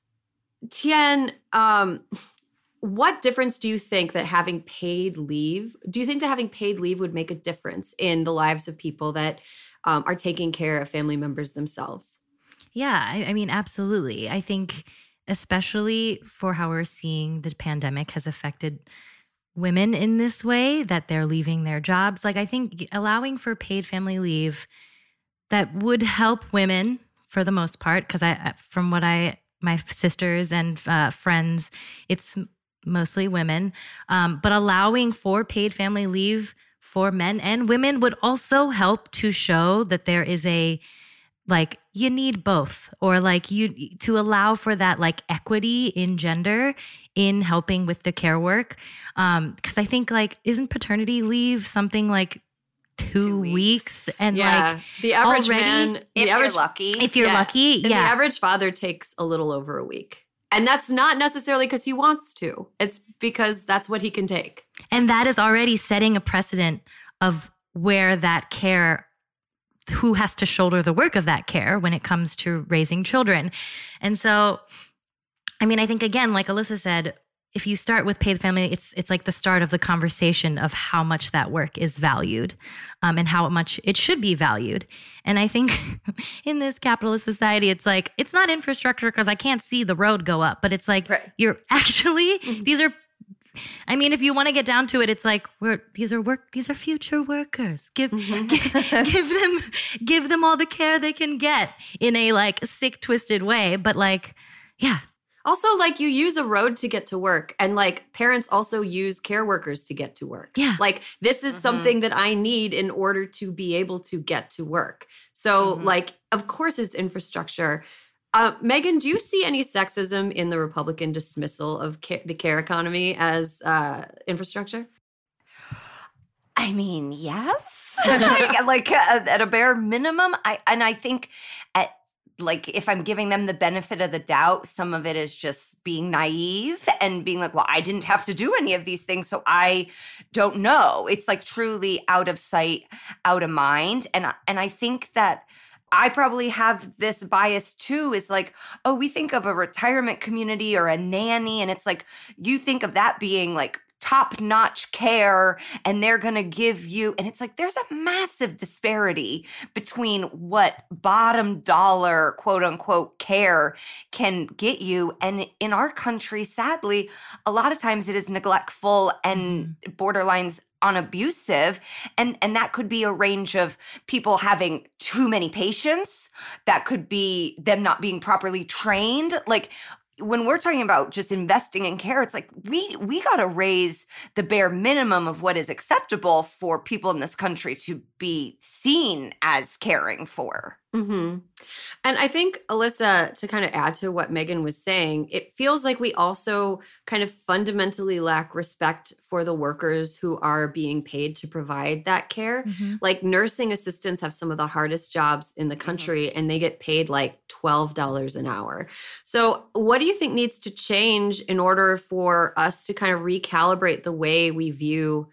tien um what difference do you think that having paid leave do you think that having paid leave would make a difference in the lives of people that um, are taking care of family members themselves? Yeah I, I mean absolutely. I think especially for how we're seeing the pandemic has affected women in this way that they're leaving their jobs. Like, I think allowing for paid family leave that would help women for the most part, because I, from what I, my sisters and uh, friends, it's mostly women. Um, but allowing for paid family leave for men and women would also help to show that there is a like you need both or like you to allow for that like equity in gender in helping with the care work um because i think like isn't paternity leave something like two, Two weeks. weeks. and yeah, like the average already- man, if the you're lucky. if you're Yeah. lucky and the average father takes a little over a week. And that's not necessarily because he wants to. It's because that's what he can take. And that is already setting a precedent of where that care, who has to shoulder the work of that care when it comes to raising children. And so, I mean, I think again, like Alyssa said, if you start with paid family, it's it's like the start of the conversation of how much that work is valued, um, and how much it should be valued. And I think in this capitalist society, it's like it's not infrastructure because I can't see the road go up, but it's like Right. you're actually these are I mean, if you want to get down to it, it's like we're these are work these are future workers. Give give, give them give them all the care they can get in a like sick, twisted way. But like, yeah, Also, like you use a road to get to work, and like parents also use care workers to get to work. Yeah. Like this is Mhm. something that I need in order to be able to get to work. So, Mhm. like, of course, it's infrastructure. Uh, Megan, do you see any sexism in the Republican dismissal of ca- the care economy as uh, infrastructure? I mean, yes. like, like uh, at a bare minimum, I and I think at like if I'm giving them the benefit of the doubt, some of it is just being naive and being like, well, I didn't have to do any of these things, so I don't know. It's like truly out of sight, out of mind, and and I think that. I probably have this bias too is like, oh, we think of a retirement community or a nanny, and it's like, you think of that being like top notch care and they're going to give you and it's like there's a massive disparity between what bottom dollar quote unquote care can get you and in our country sadly a lot of times it is neglectful and mm-hmm. borderlines on abusive and and that could be a range of people having too many patients. That could be them not being properly trained. Like when we're talking about just investing in care it's like we we got to raise the bare minimum of what is acceptable for people in this country to be seen as caring for hmm And I think, Alyssa, to kind of add to what Megan was saying, it feels like we also kind of fundamentally lack respect for the workers who are being paid to provide that care. Like nursing assistants have some of the hardest jobs in the country and they get paid like $12 an hour. So, what do you think needs to change in order for us to kind of recalibrate the way we view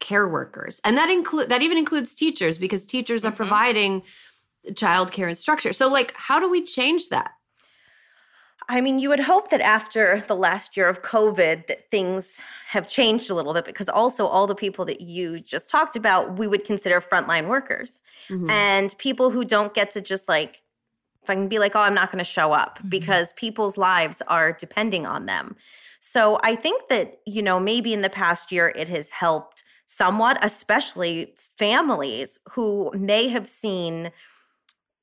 care workers? And that include that even includes teachers because teachers are Mhm. providing childcare and structure. So, like, how do we change that? I mean, you would hope that after the last year of COVID that things have changed a little bit because also all the people that you just talked about, we would consider frontline workers Mhm. and people who don't get to just like if I can be like, oh, I'm not going to show up Mhm. because people's lives are depending on them. So I think that, you know, maybe in the past year it has helped somewhat, especially families who may have seen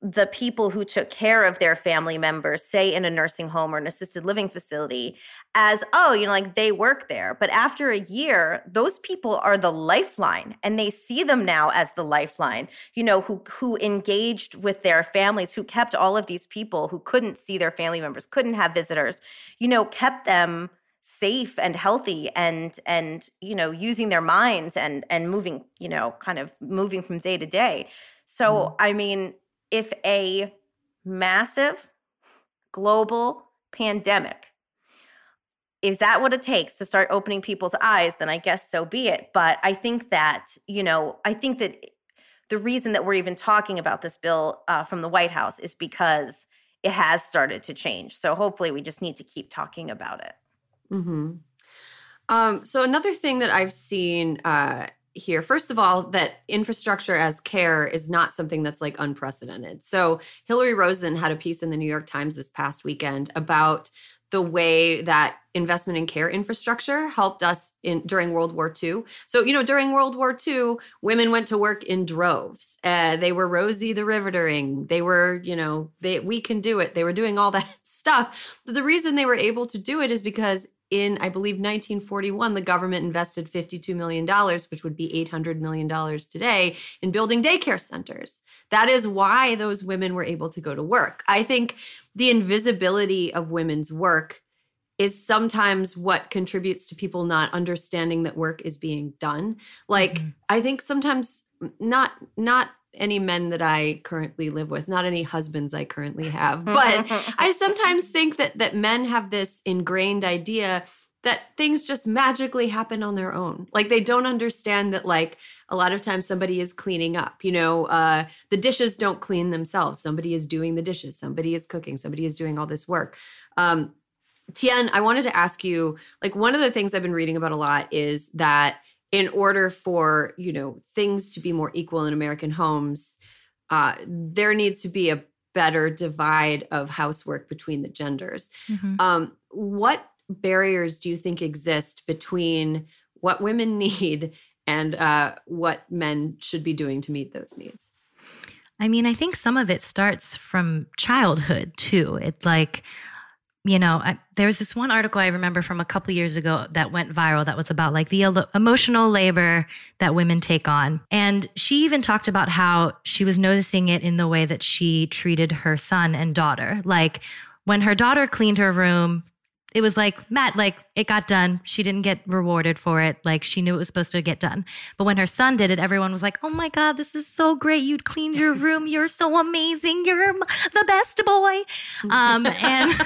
the people who took care of their family members, say in a nursing home or an assisted living facility, as, oh, you know, like they work there. But after a year, those people are the lifeline and they see them now as the lifeline, you know, who who engaged with their families, who kept all of these people who couldn't see their family members, couldn't have visitors, you know, kept them safe and healthy and and you know using their minds and and moving you know kind of moving from day to day so mm-hmm. i mean if a massive global pandemic is that what it takes to start opening people's eyes? Then i guess so be it. But i think that you know i think that the reason that we're even talking about this bill uh, from the white house is because it has started to change. So hopefully we just need to keep talking about it. Hmm Um, so another thing that I've seen uh, here, first of all, that infrastructure as care is not something that's like unprecedented. So Hillary Rosen had a piece in the New York Times this past weekend about the way that investment in care infrastructure helped us in during World War II. So, you know, during World War II, women went to work in droves. Uh, they were Rosie the Rivetering. They were, you know, they we can do it. They were doing all that stuff. But the reason they were able to do it is because in I believe 1941 the government invested 52 million dollars, which would be 800 million dollars today, in building daycare centers. That is why those women were able to go to work. I think the invisibility of women's work is sometimes what contributes to people not understanding that work is being done. Like mm-hmm. i think sometimes not not any men that i currently live with not any husbands i currently have but i sometimes think that that men have this ingrained idea that things just magically happen on their own. Like they don't understand that like a lot of times somebody is cleaning up you know uh, the dishes don't clean themselves. Somebody is doing the dishes. Somebody is cooking. Somebody is doing all this work. Um, Tien, I wanted to ask you like one of the things I've been reading about a lot is that in order for, you know, things to be more equal in American homes, uh, there needs to be a better divide of housework between the genders. Mm-hmm. Um, what barriers do you think exist between what women need and uh, what men should be doing to meet those needs? I mean, I think some of it starts from childhood too. It's like you know, I, there was this one article I remember from a couple years ago that went viral that was about like the emotional labor that women take on. And she even talked about how she was noticing it in the way that she treated her son and daughter. Like when her daughter cleaned her room, it was like Matt, like it got done. She didn't get rewarded for it. Like she knew it was supposed to get done. But when her son did it, everyone was like, "Oh my god, this is so great! You cleaned your room. You're so amazing. You're the best boy." Um, and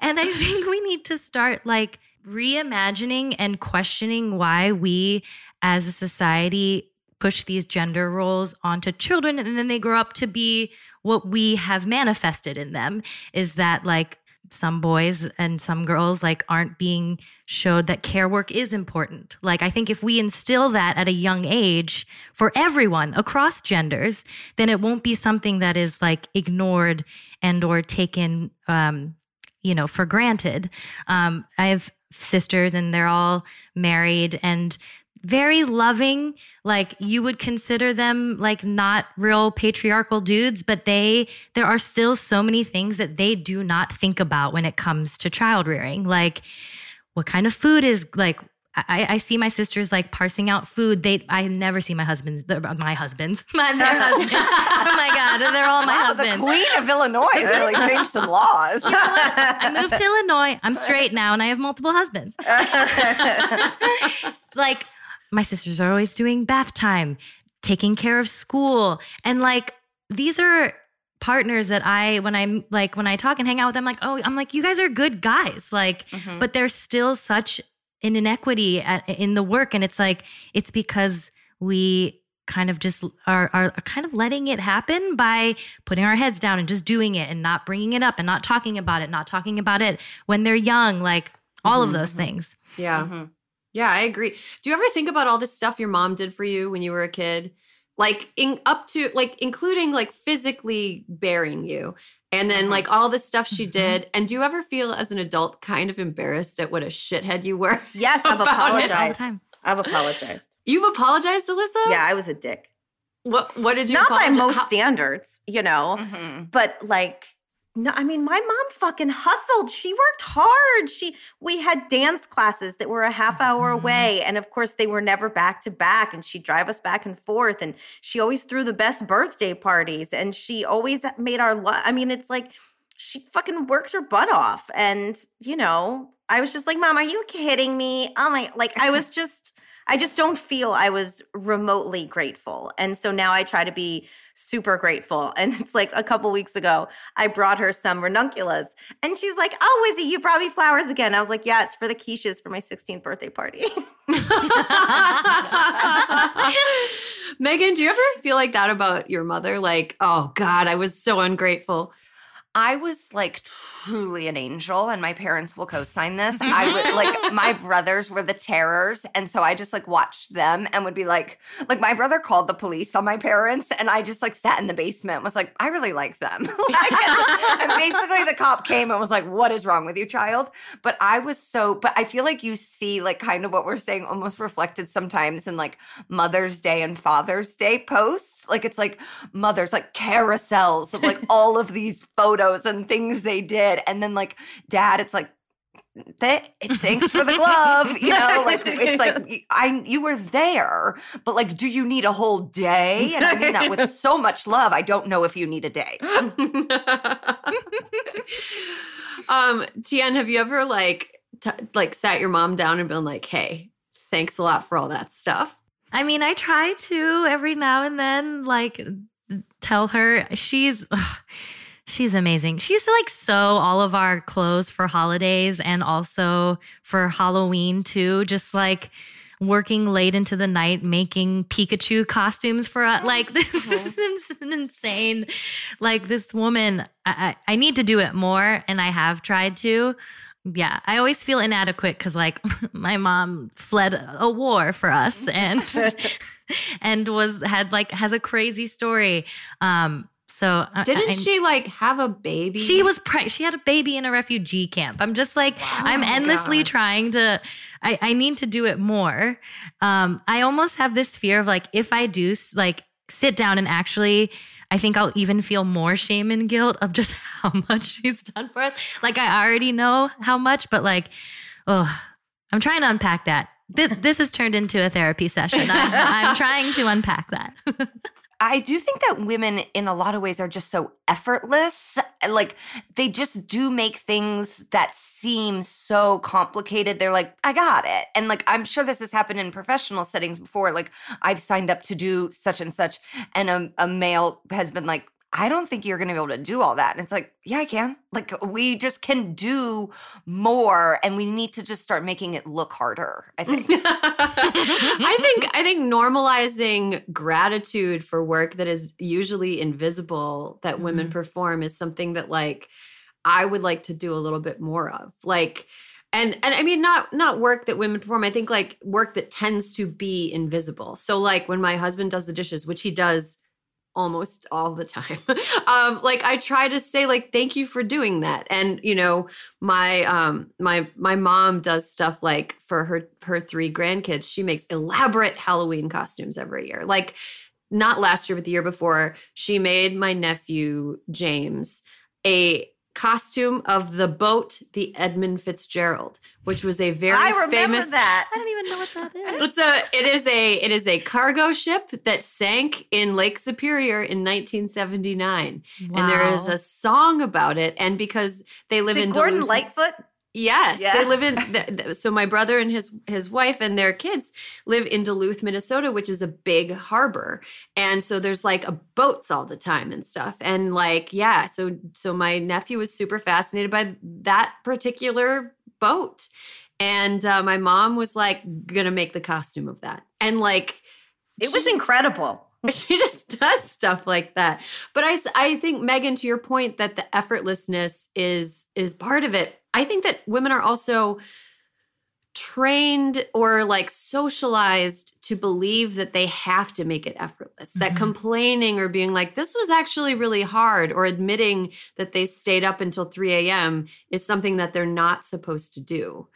and I think we need to start like reimagining and questioning why we, as a society, push these gender roles onto children, and then they grow up to be what we have manifested in them. Is that like some boys and some girls like aren't being showed that care work is important. Like I think if we instill that at a young age for everyone across genders, then it won't be something that is like ignored and or taken um you know for granted. Um I have sisters and they're all married and very loving like you would consider them like not real patriarchal dudes but they there are still so many things that they do not think about when it comes to child rearing like what kind of food is like I, I see my sisters like parsing out food. They, I never see my husbands, uh, my husbands, my husbands. oh my god, they're all my wow, husbands. The Queen of Illinois has really changed some laws. You know I moved to Illinois. I'm straight now, and I have multiple husbands. like my sisters are always doing bath time, taking care of school. And like, these are partners that I, when I'm like, when I talk and hang out with them, like, oh, I'm like, you guys are good guys. Like, mm-hmm. but there's still such an inequity at, in the work. And it's like, it's because we kind of just are, are kind of letting it happen by putting our heads down and just doing it and not bringing it up and not talking about it, not talking about it when they're young, like all mm-hmm. of those things. Yeah. Mm-hmm. Yeah, I agree. Do you ever think about all this stuff your mom did for you when you were a kid? Like in up to like including like physically bearing you and then mm-hmm. like all the stuff she mm-hmm. did. And do you ever feel as an adult kind of embarrassed at what a shithead you were? Yes, I've apologized. I've apologized. You've apologized, Alyssa? Yeah, I was a dick. What what did you Not apologize? by most How- standards, you know. Mm-hmm. But like no, I mean, my mom fucking hustled. She worked hard. She we had dance classes that were a half hour mm-hmm. away. And of course, they were never back to back. And she'd drive us back and forth. And she always threw the best birthday parties. And she always made our I mean, it's like she fucking worked her butt off. And, you know, I was just like, Mom, are you kidding me? Oh my like I was just I just don't feel I was remotely grateful. And so now I try to be super grateful. And it's like a couple weeks ago, I brought her some ranunculus. And she's like, Oh, Izzy, you brought me flowers again. I was like, Yeah, it's for the quiches for my 16th birthday party. Megan, do you ever feel like that about your mother? Like, oh God, I was so ungrateful. I was like truly an angel, and my parents will co-sign this. I would like my brothers were the terrors, and so I just like watched them and would be like, like my brother called the police on my parents, and I just like sat in the basement, and was like, I really like them. and basically, the cop came and was like, "What is wrong with you, child?" But I was so, but I feel like you see like kind of what we're saying almost reflected sometimes in like Mother's Day and Father's Day posts. Like it's like mothers like carousels of like all of these photos photos and things they did. And then like dad, it's like, Th- thanks for the glove you know like it's like i you were there but like do you need a whole day and i mean that with so much love i don't know if you need a day um Tien, have you ever like t- like sat your mom down and been like hey thanks a lot for all that stuff I mean, I try to every now and then, like, tell her she's. Ugh, She's amazing. She used to like sew all of our clothes for holidays and also for Halloween too. Just like working late into the night making Pikachu costumes for us. Like this is mm-hmm. insane. Like this woman, I, I, I need to do it more, and I have tried to. Yeah, I always feel inadequate because like my mom fled a war for us and and was had like has a crazy story. Um, so didn't I, she like have a baby? She was pre- she had a baby in a refugee camp. I'm just like wow, I'm endlessly God. trying to. I, I need to do it more. Um, I almost have this fear of like if I do like sit down and actually. I think I'll even feel more shame and guilt of just how much she's done for us. Like I already know how much, but like, oh, I'm trying to unpack that. This, this has turned into a therapy session. I'm, I'm trying to unpack that. I do think that women, in a lot of ways, are just so effortless. Like, they just do make things that seem so complicated. They're like, I got it. And, like, I'm sure this has happened in professional settings before. Like, I've signed up to do such and such, and a, a male has been like, I don't think you're going to be able to do all that. And it's like, yeah, I can. Like, we just can do more and we need to just start making it look harder, I think. I think, I think normalizing gratitude for work that is usually invisible that mm-hmm. women perform is something that, like, I would like to do a little bit more of. Like, and and I mean not not work that women perform. I think like work that tends to be invisible. So like when my husband does the dishes, which he does almost all the time. um, like I try to say like thank you for doing that. And you know, my um my my mom does stuff like for her her three grandkids, she makes elaborate Halloween costumes every year. Like not last year but the year before, she made my nephew James a costume of the boat, the Edmund Fitzgerald, which was a very I remember famous. That I don't even know what that is. It's a. It is a. It is a cargo ship that sank in Lake Superior in 1979, wow. and there is a song about it. And because they live in Gordon Duluth, Lightfoot. Yes, yeah. they live in. so my brother and his his wife and their kids live in Duluth, Minnesota, which is a big harbor, and so there's like a boats all the time and stuff. And like, yeah, so so my nephew was super fascinated by that particular boat, and uh, my mom was like gonna make the costume of that, and like it was incredible. She just does stuff like that. But I I think Megan, to your point that the effortlessness is is part of it I think that women are also trained or like socialized to believe that they have to make it effortless. Mm-hmm. That complaining or being like, this was actually really hard, or admitting that they stayed up until 3 a.m. is something that they're not supposed to do.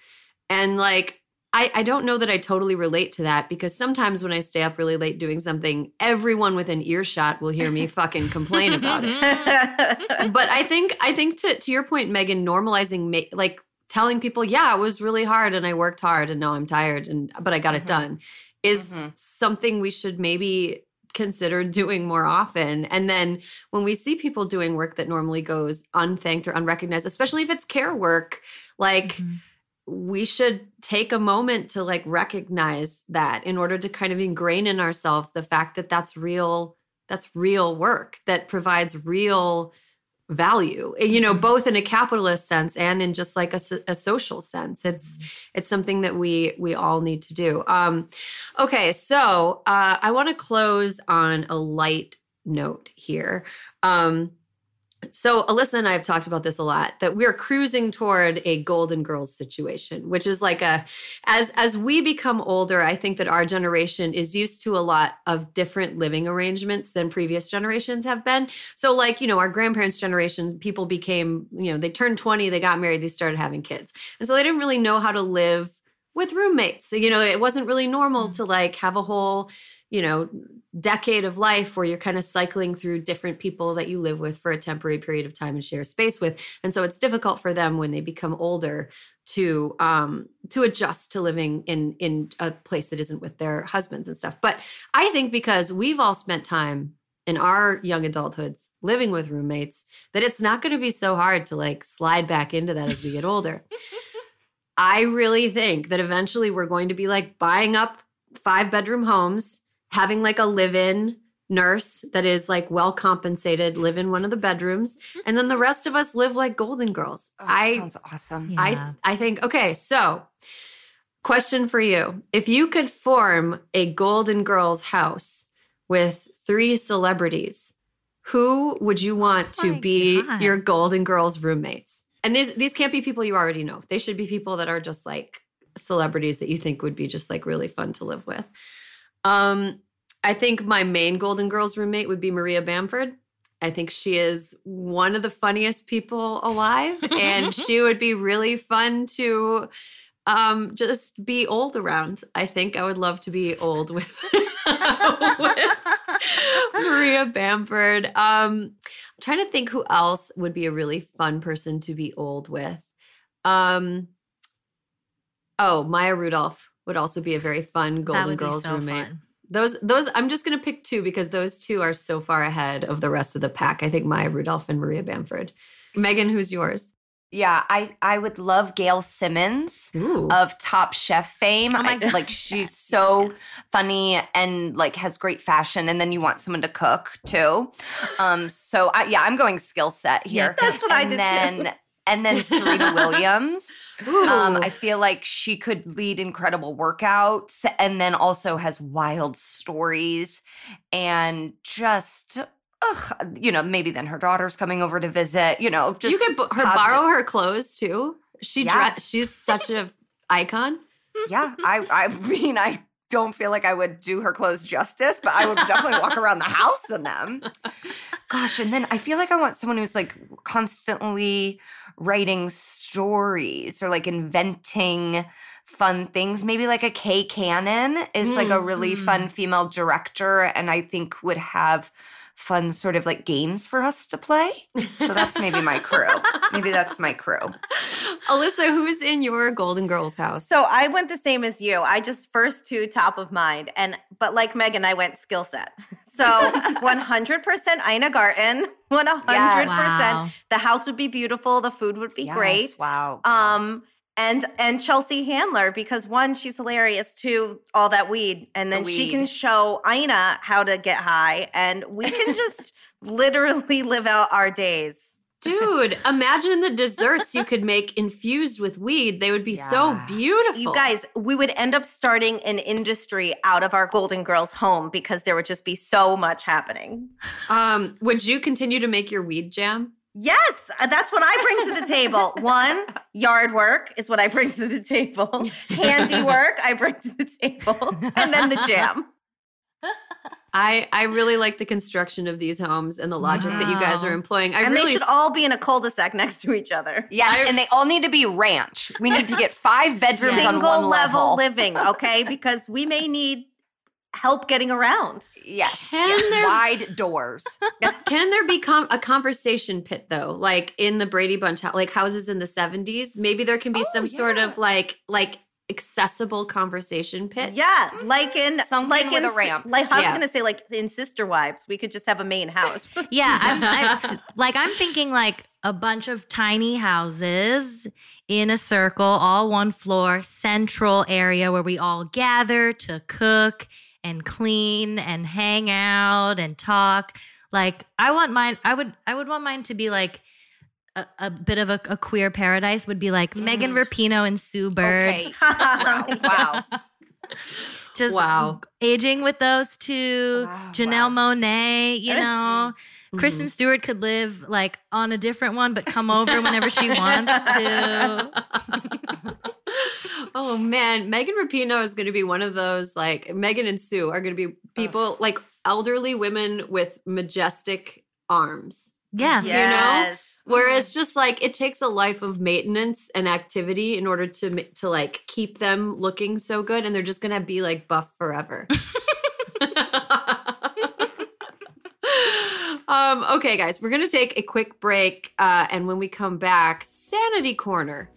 And like, I, I don't know that I totally relate to that because sometimes when I stay up really late doing something, everyone within earshot will hear me fucking complain about it. but I think I think to to your point, Megan, normalizing like telling people, yeah, it was really hard and I worked hard and now I'm tired and but I got mm-hmm. it done is mm-hmm. something we should maybe consider doing more often. And then when we see people doing work that normally goes unthanked or unrecognized, especially if it's care work, like mm-hmm we should take a moment to like recognize that in order to kind of ingrain in ourselves the fact that that's real that's real work that provides real value you know mm-hmm. both in a capitalist sense and in just like a, a social sense it's mm-hmm. it's something that we we all need to do um okay so uh i want to close on a light note here um so Alyssa and I have talked about this a lot that we're cruising toward a Golden Girls situation, which is like a as as we become older, I think that our generation is used to a lot of different living arrangements than previous generations have been. So like, you know, our grandparents' generation, people became, you know, they turned 20, they got married, they started having kids. And so they didn't really know how to live with roommates. You know, it wasn't really normal Mm. to like have a whole, you know, decade of life where you're kind of cycling through different people that you live with for a temporary period of time and share space with. And so it's difficult for them when they become older to um to adjust to living in in a place that isn't with their husbands and stuff. But I think because we've all spent time in our young adulthoods living with roommates that it's not going to be so hard to like slide back into that as we get older. I really think that eventually we're going to be like buying up five bedroom homes, having like a live in nurse that is like well compensated, live in one of the bedrooms, mm-hmm. and then the rest of us live like golden girls. Oh, that I sounds awesome. Yeah. I I think okay, so question for you. If you could form a Golden Girls house with three celebrities, who would you want to be God. your Golden Girls roommates? And these these can't be people you already know. They should be people that are just like celebrities that you think would be just like really fun to live with. Um I think my main Golden Girls roommate would be Maria Bamford. I think she is one of the funniest people alive, and she would be really fun to um, just be old around. I think I would love to be old with, with Maria Bamford. Um, I'm trying to think who else would be a really fun person to be old with. Um, oh, Maya Rudolph would also be a very fun That Golden would be Girls so roommate. fun. Those those I'm just gonna pick two because those two are so far ahead of the rest of the pack. I think Maya Rudolph and Maria Bamford. Megan, who's yours? Yeah, I I would love Gail Simmons Ooh. of Top Chef fame. Oh my I- God. like she's so funny and like has great fashion, and then you want someone to cook too. Um, so I, yeah, I'm going skill set here. That's what I and did then, too. And then Serena Williams. Um, I feel like she could lead incredible workouts and then also has wild stories and just, ugh, you know, maybe then her daughter's coming over to visit, you know, just you could b- her borrow her clothes too. She Yeah. dress. She's such a icon. Yeah, I, I mean, I don't feel like I would do her clothes justice, but I would definitely walk around the house in them. Gosh, and then I feel like I want someone who's like constantly writing stories or like inventing fun things. Maybe like a Kay Cannon is like a really Mm, fun female director, and I think would have fun sort of like games for us to play. So that's maybe my crew. Maybe that's my crew. Alyssa, who's in your Golden Girls house? So I went the same as you. I just first two top of mind, and but like Megan, I went skill set. So 100% Ina Garten, 100%. Wow. The house would be beautiful. The food would be Yes, great. Wow. Um, and and Chelsea Handler because one, she's hilarious. Two, all that weed, and then The she can show Ina how to get high, and we can just literally live out our days. Dude, imagine the desserts you could make infused with weed. They would be so beautiful. You guys, we would end up starting an industry out of our Golden Girls home because there would just be so much happening. um, would you continue to make your weed jam? Yes, uh, that's what I bring to the table. One, yard work is what I bring to the table. Handiwork I bring to the table, and then the jam. I I really like the construction of these homes and the logic that you guys are employing. I and really they should all be in a cul-de-sac next to each other. Yes, and they all need to be ranch. We need to get five bedrooms on Single one level level. living, okay? Because we may need help getting around. Yes, Can yes, there- wide doors. Can there become a conversation pit though, like in the Brady Bunch, like houses in the seventies? Maybe there can be Oh, some sort of like like accessible conversation pit. Yeah, like in Something like with in a ramp. Like I was Yeah. gonna say, like in Sister Wives, we could just have a main house. Yeah, I'm, I'm, like I'm thinking like a bunch of tiny houses in a circle, all one floor, central area where we all gather to cook and clean and hang out and talk. Like I want mine. I would. I would want mine to be like. A, a bit of a, a queer paradise would be like Megan Rapinoe and Sue Bird. Okay. wow. Just Wow. aging with those two. Wow, Janelle wow. Monáe, you know, mm-hmm. Kristen Stewart could live like on a different one, but come over whenever she wants to. Oh man, Megan Rapinoe is going to be one of those like Megan and Sue are going to be people like elderly women with majestic arms. Yeah. Yes. know, whereas just like it takes a life of maintenance and activity in order to to like keep them looking so good, and they're just gonna be like buff forever. um, okay, guys, we're gonna take a quick break, uh, and when we come back, sanity corner.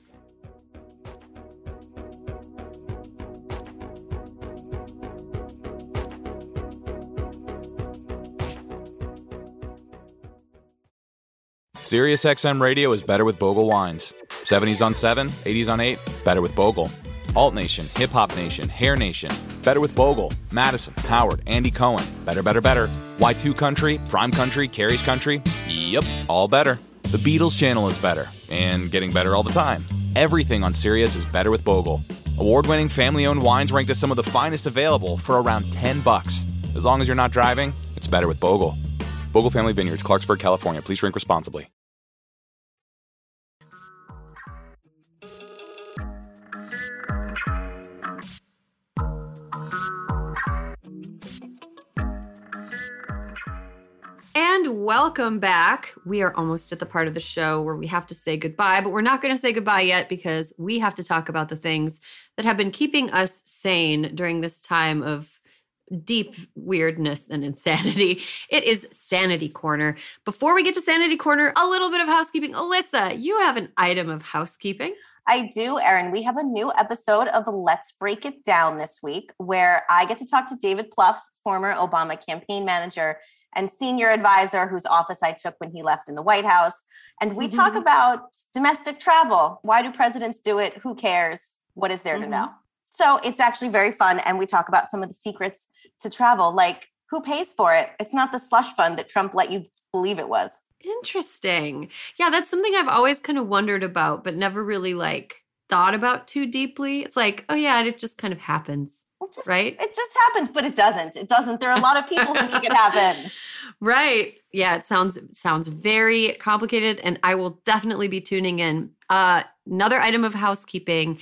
SiriusXM Radio is better with Bogle wines. 70s on 7, 80s on 8, better with Bogle. Alt Nation, Hip Hop Nation, Hair Nation, better with Bogle. Madison, Howard, Andy Cohen, better, better, better. Y2 Country, Prime Country, Carrie's Country, yep, all better. The Beatles channel is better, and getting better all the time. Everything on Sirius is better with Bogle. Award-winning family-owned wines ranked as some of the finest available for around 10 bucks. As long as you're not driving, it's better with Bogle. Bogle Family Vineyards, Clarksburg, California. Please drink responsibly. Welcome back. We are almost at the part of the show where we have to say goodbye, but we're not going to say goodbye yet because we have to talk about the things that have been keeping us sane during this time of deep weirdness and insanity. It is Sanity Corner. Before we get to Sanity Corner, a little bit of housekeeping. Alyssa, you have an item of housekeeping. I do, Erin. We have a new episode of Let's Break It Down this week where I get to talk to David Plouffe, former Obama campaign manager and senior advisor whose office I took when he left in the White House. And we talk about domestic travel. Why do presidents do it? Who cares? What is there to Mhm. know? So it's actually very fun. And we talk about some of the secrets to travel, like who pays for it? It's not the slush fund that Trump let you believe it was. Interesting. Yeah, that's something I've always kind of wondered about, but never really like thought about too deeply. It's like, oh yeah, it just kind of happens. It just, Right? It just happens, but it doesn't. It doesn't. There are a lot of people who make it happen. Right. Yeah, it sounds sounds very complicated and I will definitely be tuning in. Uh another item of housekeeping.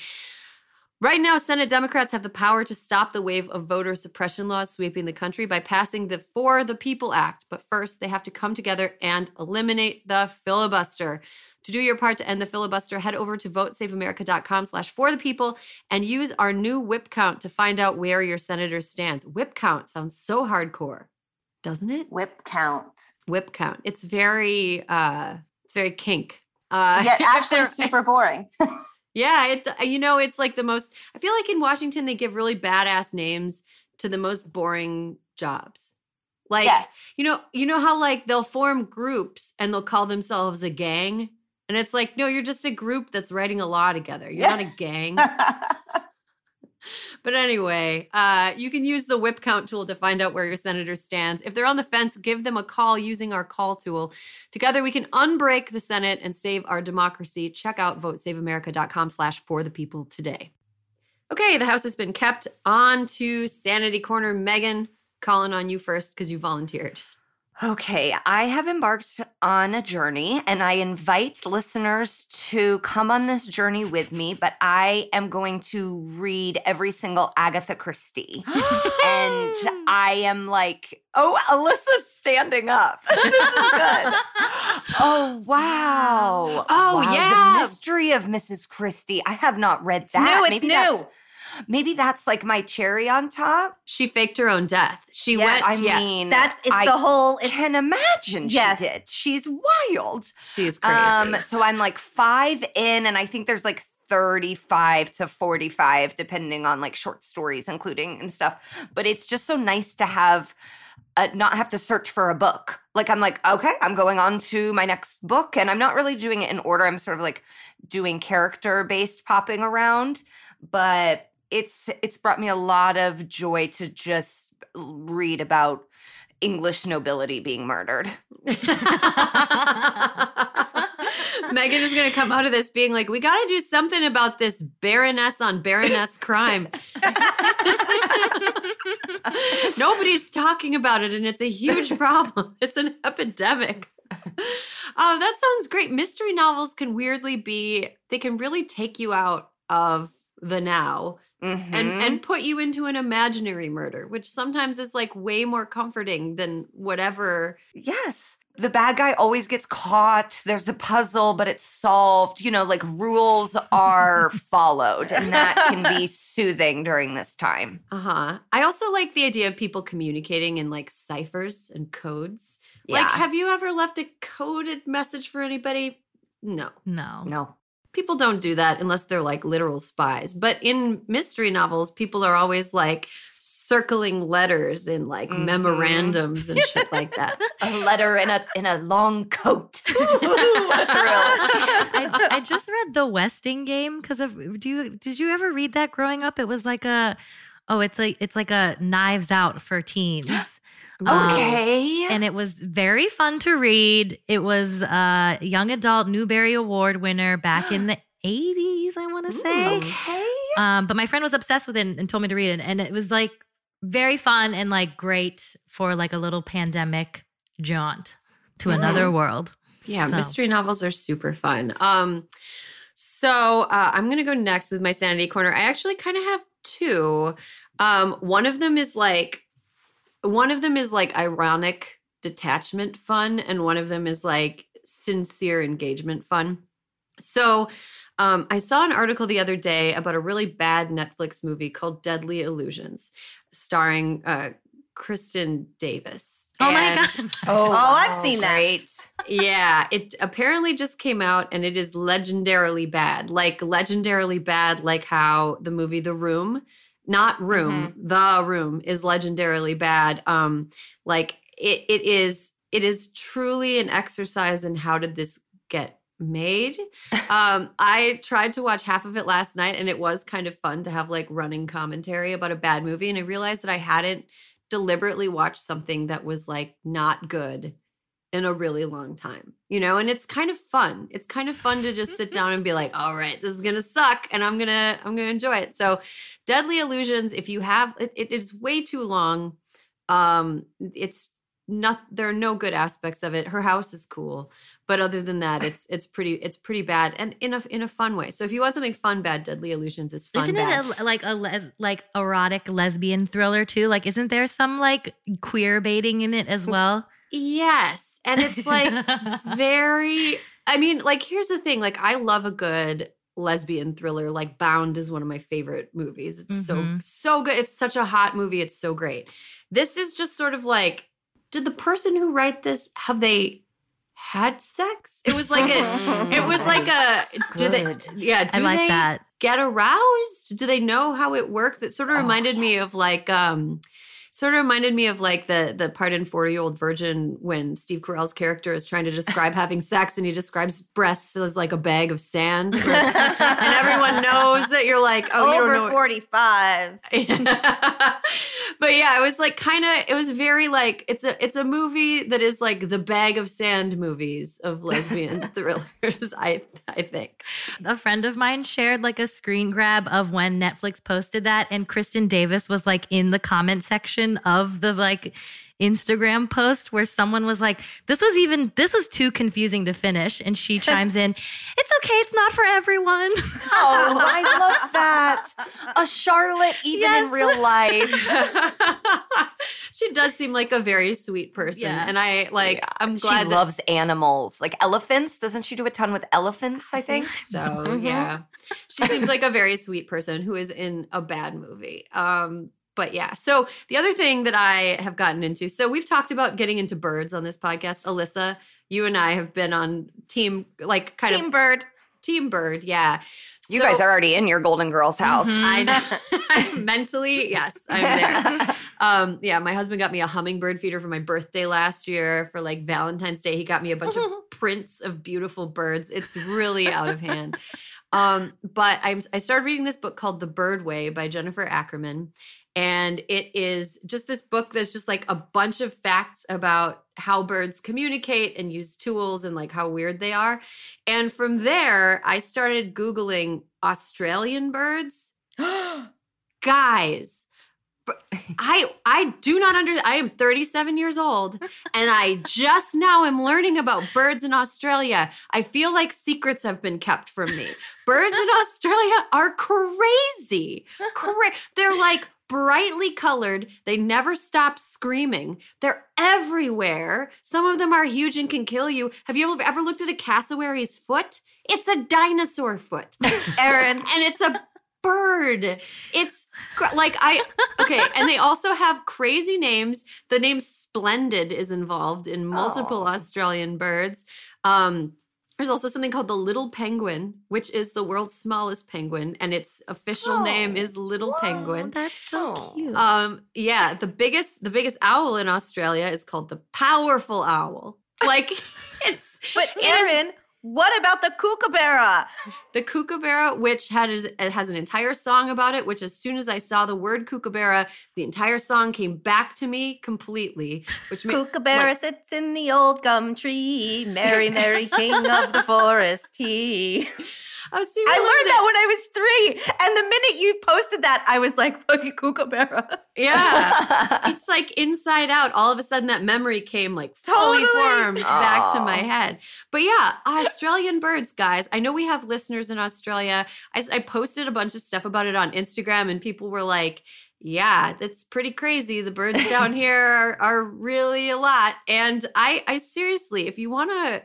Right now, Senate Democrats have the power to stop the wave of voter suppression laws sweeping the country by passing the For the People Act. But first, they have to come together and eliminate the filibuster. To do your part to end the filibuster, head over to votesaveamerica.com slash for the people and use our new whip count to find out where your senator stands. Whip count sounds so hardcore, doesn't it? Whip count. whip count. It's very uh it's very kink. Uh Yet actually super boring. Yeah, it you know, it's like the most I feel like in Washington they give really badass names to the most boring jobs. Like yes. you know, you know how like they'll form groups and they'll call themselves a gang? And it's like, no, you're just a group that's writing a law together. You're Yeah. not a gang. But anyway, uh, you can use the whip count tool to find out where your senator stands. If they're on the fence, give them a call using our call tool. Together, we can unbreak the Senate and save our democracy. Check out votesaveamerica.com slash for the people today. Okay, the House has been kept on to Sanity Corner. Megan, calling on you first because you volunteered. Okay, I have embarked on a journey and I invite listeners to come on this journey with me, but I am going to read every single Agatha Christie. and I am like, oh, Alyssa's standing up. this is good. Oh, wow. Oh, Wow, yeah. The mystery of Mrs. Christie. I have not read It's that. new, it's that's- new. Maybe that's like my cherry on top. She faked her own death. She Yes, went, I yeah, mean, That's it's I the whole it's can imagine Yes. she did. She's wild. she's crazy. Um, so I'm like five in, and I think there's like 35 to 45, depending on like short stories, including and stuff. But it's just so nice to have. Uh, not have to search for a book. Like I'm like, okay, I'm going on to my next book, and I'm not really doing it in order. I'm sort of like doing character based popping around, but it's it's brought me a lot of joy to just read about English nobility being murdered. Megan is going to come out of this being like, we got to do something about this baroness on baroness crime. Nobody's talking about it, and it's a huge problem. It's an epidemic. Oh, that sounds great. Mystery novels can weirdly be, they can really take you out of the now Mhm. and and put you into an imaginary murder, which sometimes is like way more comforting than whatever. Yes. The bad guy always gets caught. There's a puzzle, but it's solved. You know, like rules are followed, and that can be soothing during this time. Uh huh. I also like the idea of people communicating in like ciphers and codes. Like, have you ever left a coded message for anybody? No. No. No. People don't do that unless they're like literal spies. But in mystery novels, people are always like circling letters in like Mhm. memorandums and shit like that. A letter in a in a long coat. Ooh, what a thrill. I, I just read the Westing game because of do you did you ever read that growing up? It was like a oh, it's like it's like a Knives Out for teens. Um, Okay. and it was very fun to read. It was a young adult Newbery Award winner back in the 80s, I want to say. okay. Um, but my friend was obsessed with it and, and told me to read it. And it was like very fun and like great for like a little pandemic jaunt to another world. Yeah, So. mystery novels are super fun. Um, so uh, I'm gonna go next with my sanity corner. I actually kind of have two. Um, one of them is like, one of them is like ironic detachment fun, and one of them is like sincere engagement fun. So. Um, I saw an article the other day about a really bad Netflix movie called Deadly Illusions, starring uh, Kristin Davis. Oh my And- God. Oh, I've seen that. Great. yeah, it apparently just came out and it is legendarily bad. Like legendarily bad, like how the movie The Room, not Room, The Room is legendarily bad. Um, like it it is it is truly an exercise in how did this get made. Um, I tried to watch half of it last night and it was kind of fun to have like running commentary about a bad movie. And I realized that I hadn't deliberately watched something that was like not good in a really long time, you know? And it's kind of fun. It's kind of fun to just sit down and be like, all right, this is going to suck and I'm going to I'm going to enjoy it. So, Deadly Illusions, if you have it, it is way too long. Um it's not there are no good aspects of it. Her house is cool, but other than that, it's it's pretty it's pretty bad and in a in a fun way. So if you want something fun bad, Deadly Illusions is fun Isn't bad. it a, like a les- like erotic lesbian thriller too? Like, isn't there some like queer baiting in it as well? Yes, and it's like very i mean like here's the thing like i love a good lesbian thriller like bound is one of my favorite movies. It's so Mhm. so good. It's such a hot movie. It's so great. This is just sort of like did the person who write this have they had sex? It was like a it was like a do they yeah do I like they that. get aroused? Do they know how it works? It sort of Oh, reminded me of like um sort of reminded me of like the the part in 40 year old virgin when steve carell's character is trying to describe having sex and he describes breasts as like a bag of sand and everyone knows that you're like oh you Over don't know 45. but yeah, it was like kind of it was very like it's a it's a movie that is like the bag of sand movies of lesbian thrillers, I I think. A friend of mine shared like a screen grab of when Netflix posted that, and Kristin Davis was like in the comment section of the like Instagram post where someone was like, This was even, this was too confusing to finish. And she chimes in, It's okay, it's not for everyone. Oh, I love that. A Charlotte, even in real life. she does seem like a very sweet person. Yeah. And I like Yeah, I'm she glad that- loves animals, like elephants. Doesn't she do a ton with elephants? I think. So Mhm. yeah, she seems like a very sweet person who is in a bad movie. Um, but yeah, so the other thing that I have gotten into, so we've talked about getting into birds on this podcast. Alyssa, you and I have been on team, like kind Team of team Bird. team bird. Yeah, You So- guys are already in your Golden Girls house. Mhm. I know. I'm mentally, yes, I'm there. Um, yeah, my husband got me a hummingbird feeder for my birthday last year. For like Valentine's Day, he got me a bunch of prints of beautiful birds. It's really out of hand. Um, but I'm, I started reading this book called The Bird Way by Jennifer Ackerman. And it is just this book that's just like a bunch of facts about how birds communicate and use tools and like how weird they are. And from there, I started Googling Australian birds. Guys, I I do not under I am 37 years old and I just now am learning about birds in Australia. I feel like secrets have been kept from me. Birds in Australia are crazy. Cra- they're like brightly colored. They never stop screaming. They're everywhere. Some of them are huge and can kill you. Have you ever looked at a cassowary's foot? It's a dinosaur foot. Erin. and it's a bird. It's cr- like I okay, and they also have crazy names. The name Splendid is involved in multiple Aw. Australian birds. Um there's also something called the little penguin, which is the world's smallest penguin, and its official name Oh, is little penguin. That's so Oh. cute. Um, yeah, the biggest the biggest owl in Australia is called the powerful owl. Like it's But it is- Erin, what about the kookaburra? the kookaburra, which had has an entire song about it. Which as soon as I saw the word kookaburra, the entire song came back to me completely. Which ma- Kookaburra like- sits in the old gum tree, merry, merry king of the forest he. I, see, I learned that when I was three, and the minute you posted that, I was like, fucking kookaburra. Yeah, it's like inside out. All of a sudden, that memory came like fully Totally. formed back to my head. But yeah, Australian birds, guys. I know we have listeners in Australia. I posted a bunch of stuff about it on Instagram, and people were like, "Yeah, that's pretty crazy. The birds down here are, are really a lot." And I, I seriously, if you want to.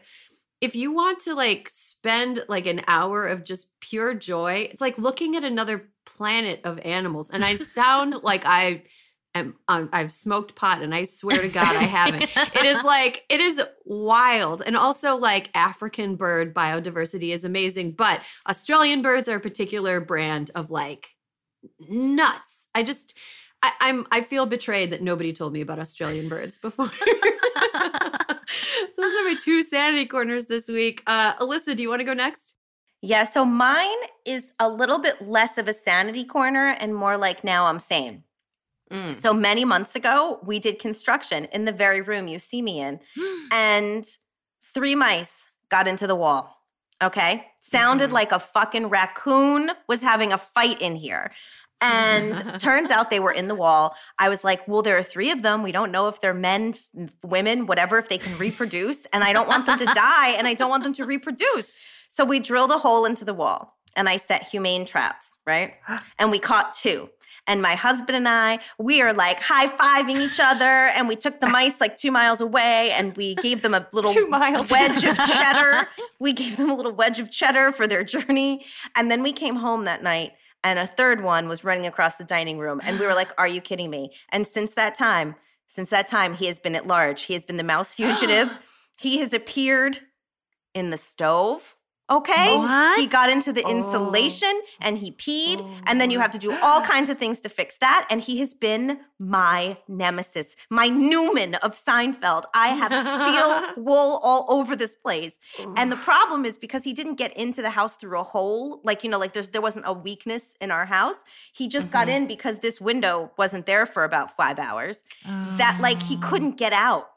If you want to like spend like an hour of just pure joy, it's like looking at another planet of animals. And I sound like I am um, I've smoked pot and I swear to God I haven't. it is like it is wild. And also like African bird biodiversity is amazing, but Australian birds are a particular brand of like nuts. I just I, I'm I feel betrayed that nobody told me about Australian birds before. Those are my two sanity corners this week. Uh, Alyssa, do you want to go next? Yeah, so mine is a little bit less of a sanity corner and more like now I'm sane. Mm. So many months ago, we did construction in the very room you see me in, and three mice got into the wall. Okay. Sounded Mhm. like a fucking raccoon was having a fight in here. And turns out they were in the wall. I was like, well, there are three of them. We don't know if they're men, women, whatever, if they can reproduce. And I don't want them to die and I don't want them to reproduce. So we drilled a hole into the wall and I set humane traps, right? And we caught two. And my husband and I, we are like high fiving each other. And we took the mice like two miles away and we gave them a little wedge of cheddar. We gave them a little wedge of cheddar for their journey. And then we came home that night and a third one was running across the dining room. And we were like, Are you kidding me? And since that time, since that time, he has been at large. He has been the mouse fugitive. he has appeared in the stove. Okay. What? He got into the Oh. insulation and he peed. Oh, and then you have to do oh. all kinds of things to fix that. And he has been my nemesis, my Newman of Seinfeld. I have steel wool all over this place. And the problem is because he didn't get into the house through a hole, like you know, like there's there wasn't a weakness in our house. He just got mm-hmm. in because this window wasn't there for about five hours. That like he oh. couldn't get out.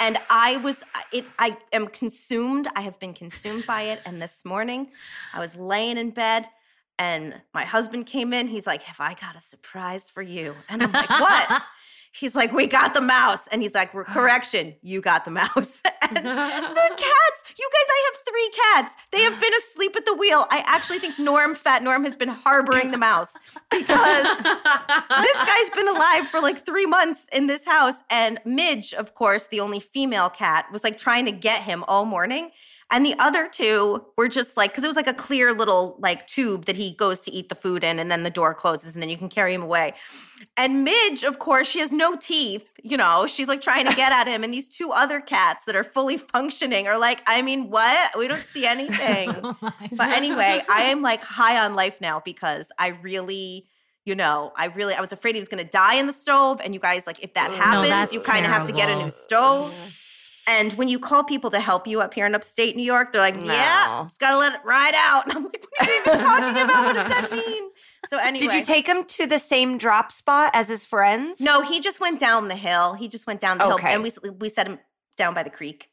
And I was it I am consumed. I have been consumed by it. And this morning I was laying in bed and my husband came in. He's like, Have I got a surprise for you? And I'm like, What? He's like, we got the mouse. And he's like, correction, you got the mouse. and the cats, you guys, I have three cats. They have been asleep at the wheel. I actually think Norm, Fat Norm, has been harboring the mouse because this guy's been alive for like three months in this house. And Midge, of course, the only female cat, was like trying to get him all morning. And the other two were just like, because it was like a clear little like tube that he goes to eat the food in, and then the door closes, and then you can carry him away. And Midge, of course, she has no teeth. You know, she's like trying to get at him. And these two other cats that are fully functioning are like, I mean, what? We don't see anything. Oh But anyway, I am like high on life now because I really, you know, I really, I was afraid he was going to die in the stove. And you guys, like, if that No, happens, that's you kind of have to get a new stove. And when you call people to help you up here in upstate New York, they're like, No. "Yeah, just gotta let it ride out." And I'm like, "What are you even talking about? What does that mean?" So anyway, Did you take him to the same drop spot as his friends? No, he just went down the hill. He just went down the Okay. hill, and we we set him down by the creek.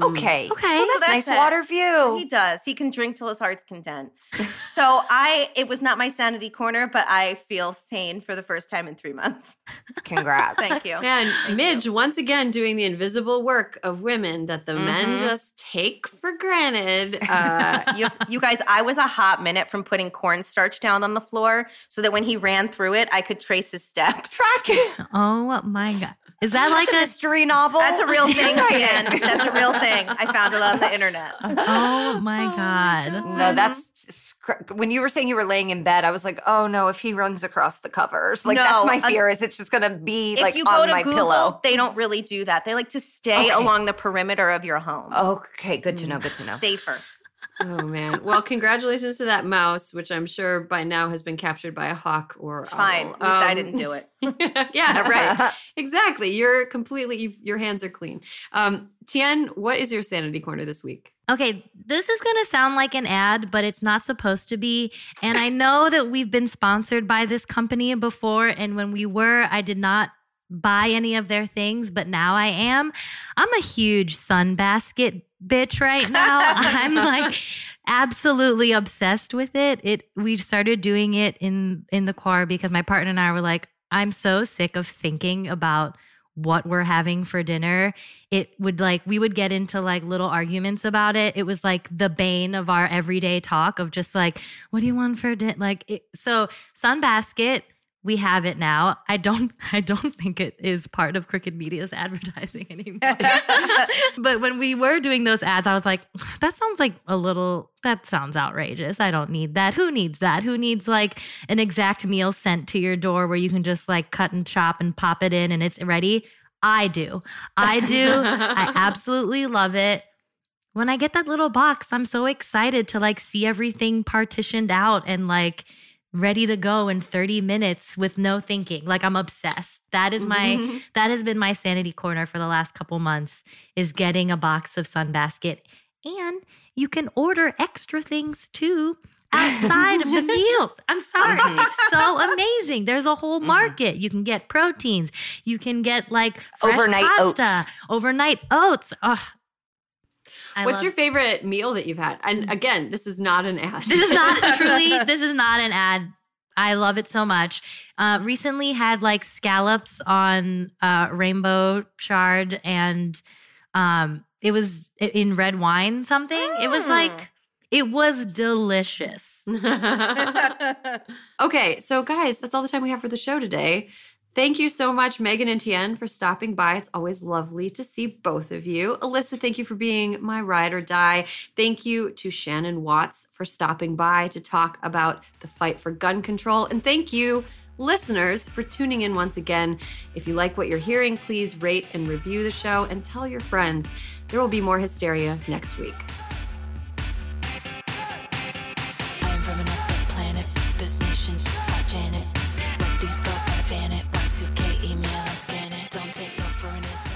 Okay. Okay. Well, So that's, that's nice it. water view. He does. He can drink till his heart's content. so I, it was not my sanity corner, but I feel sane for the first time in three months. Congrats. Thank you. Man, Thank Midge once again doing the invisible work of women that the men Mhm. just take for granted. Uh, You, you guys, I was a hot minute from putting cornstarch down on the floor so that when he ran through it, I could trace his steps. Track it. Oh my god. Is that That's like a a mystery novel. That's a real thing, Right. That's a real thing. I found it on the internet. Oh my oh, god. No, that's when you were saying you were laying in bed. I was like, oh no, if he runs across the covers, like No, that's my fear. Is it's just gonna be If like you go on to my Google, pillow? they don't really do that. They like to stay Okay. along the perimeter of your home. Okay, good to know. Good to know. Safer. Oh man. Well, congratulations to that mouse, which I'm sure by now has been captured by a hawk or Fine. owl. At least I Um, didn't do it. yeah, right. Exactly. You're completely. You've, your hands are clean. Um, Tien, what is your sanity corner this week? Okay, this is going to sound like an ad, but it's not supposed to be. And I know that we've been sponsored by this company before. And when we were, I did not buy any of their things, but now I am. I'm a huge sunbasket bitch right now. I'm like absolutely obsessed with it. It we started doing it in in the car because my partner and I were like, I'm so sick of thinking about what we're having for dinner it would like we would get into like little arguments about it it was like the bane of our everyday talk of just like what do you want for dinner like it, so sunbasket we have it now. I don't i don't think it is part of crooked media's advertising anymore. But when we were doing those ads i was like that sounds like a little that sounds outrageous. I don't need that. Who needs that? Who needs like an exact meal sent to your door where you can just like cut and chop and pop it in and it's ready? I do. I do. I absolutely love it. When i get that little box i'm so excited to like see everything partitioned out and like ready to go in 30 minutes with no thinking. Like i'm obsessed. That is my that has been my sanity corner for the last couple months is getting a box of sunbasket. And you can order extra things too outside of the meals. I'm sorry. It's so amazing. There's a whole Mhm. market. You can get proteins. You can get like Overnight pasta, oats. overnight oats. Ugh. I What's love- your favorite meal that you've had? And again, this is not an ad. this is not truly this is not an ad i love it so much uh recently had like scallops on uh rainbow chard and um it was in red wine something it was Mm. like it was delicious okay, so guys, that's all the time we have for the show today. Thank you so much, Megan and Tien, for stopping by. It's always lovely to see both of you. Alyssa, thank you for being my ride or die. Thank you to Shannon Watts for stopping by to talk about the fight for gun control. And thank you, listeners, for tuning in once again. If you like what you're hearing, please rate and review the show and tell your friends. There will be more hysteria next week.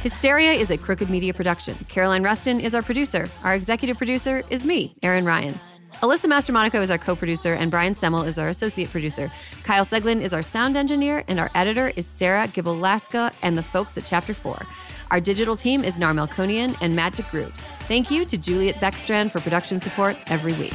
Hysteria is a Crooked Media production. Caroline Rustin is our producer. Our executive producer is me, Erin Ryan. Alyssa Mastromonaco is our co-producer, and Brian Semmel is our associate producer. Kyle Seglin is our sound engineer, and our editor is Sarah Gibalaska and the folks at Chapter 4. Our digital team is Nar Melkonian and Matt DeGroot. Thank you to Juliet Beckstrand for production support every week.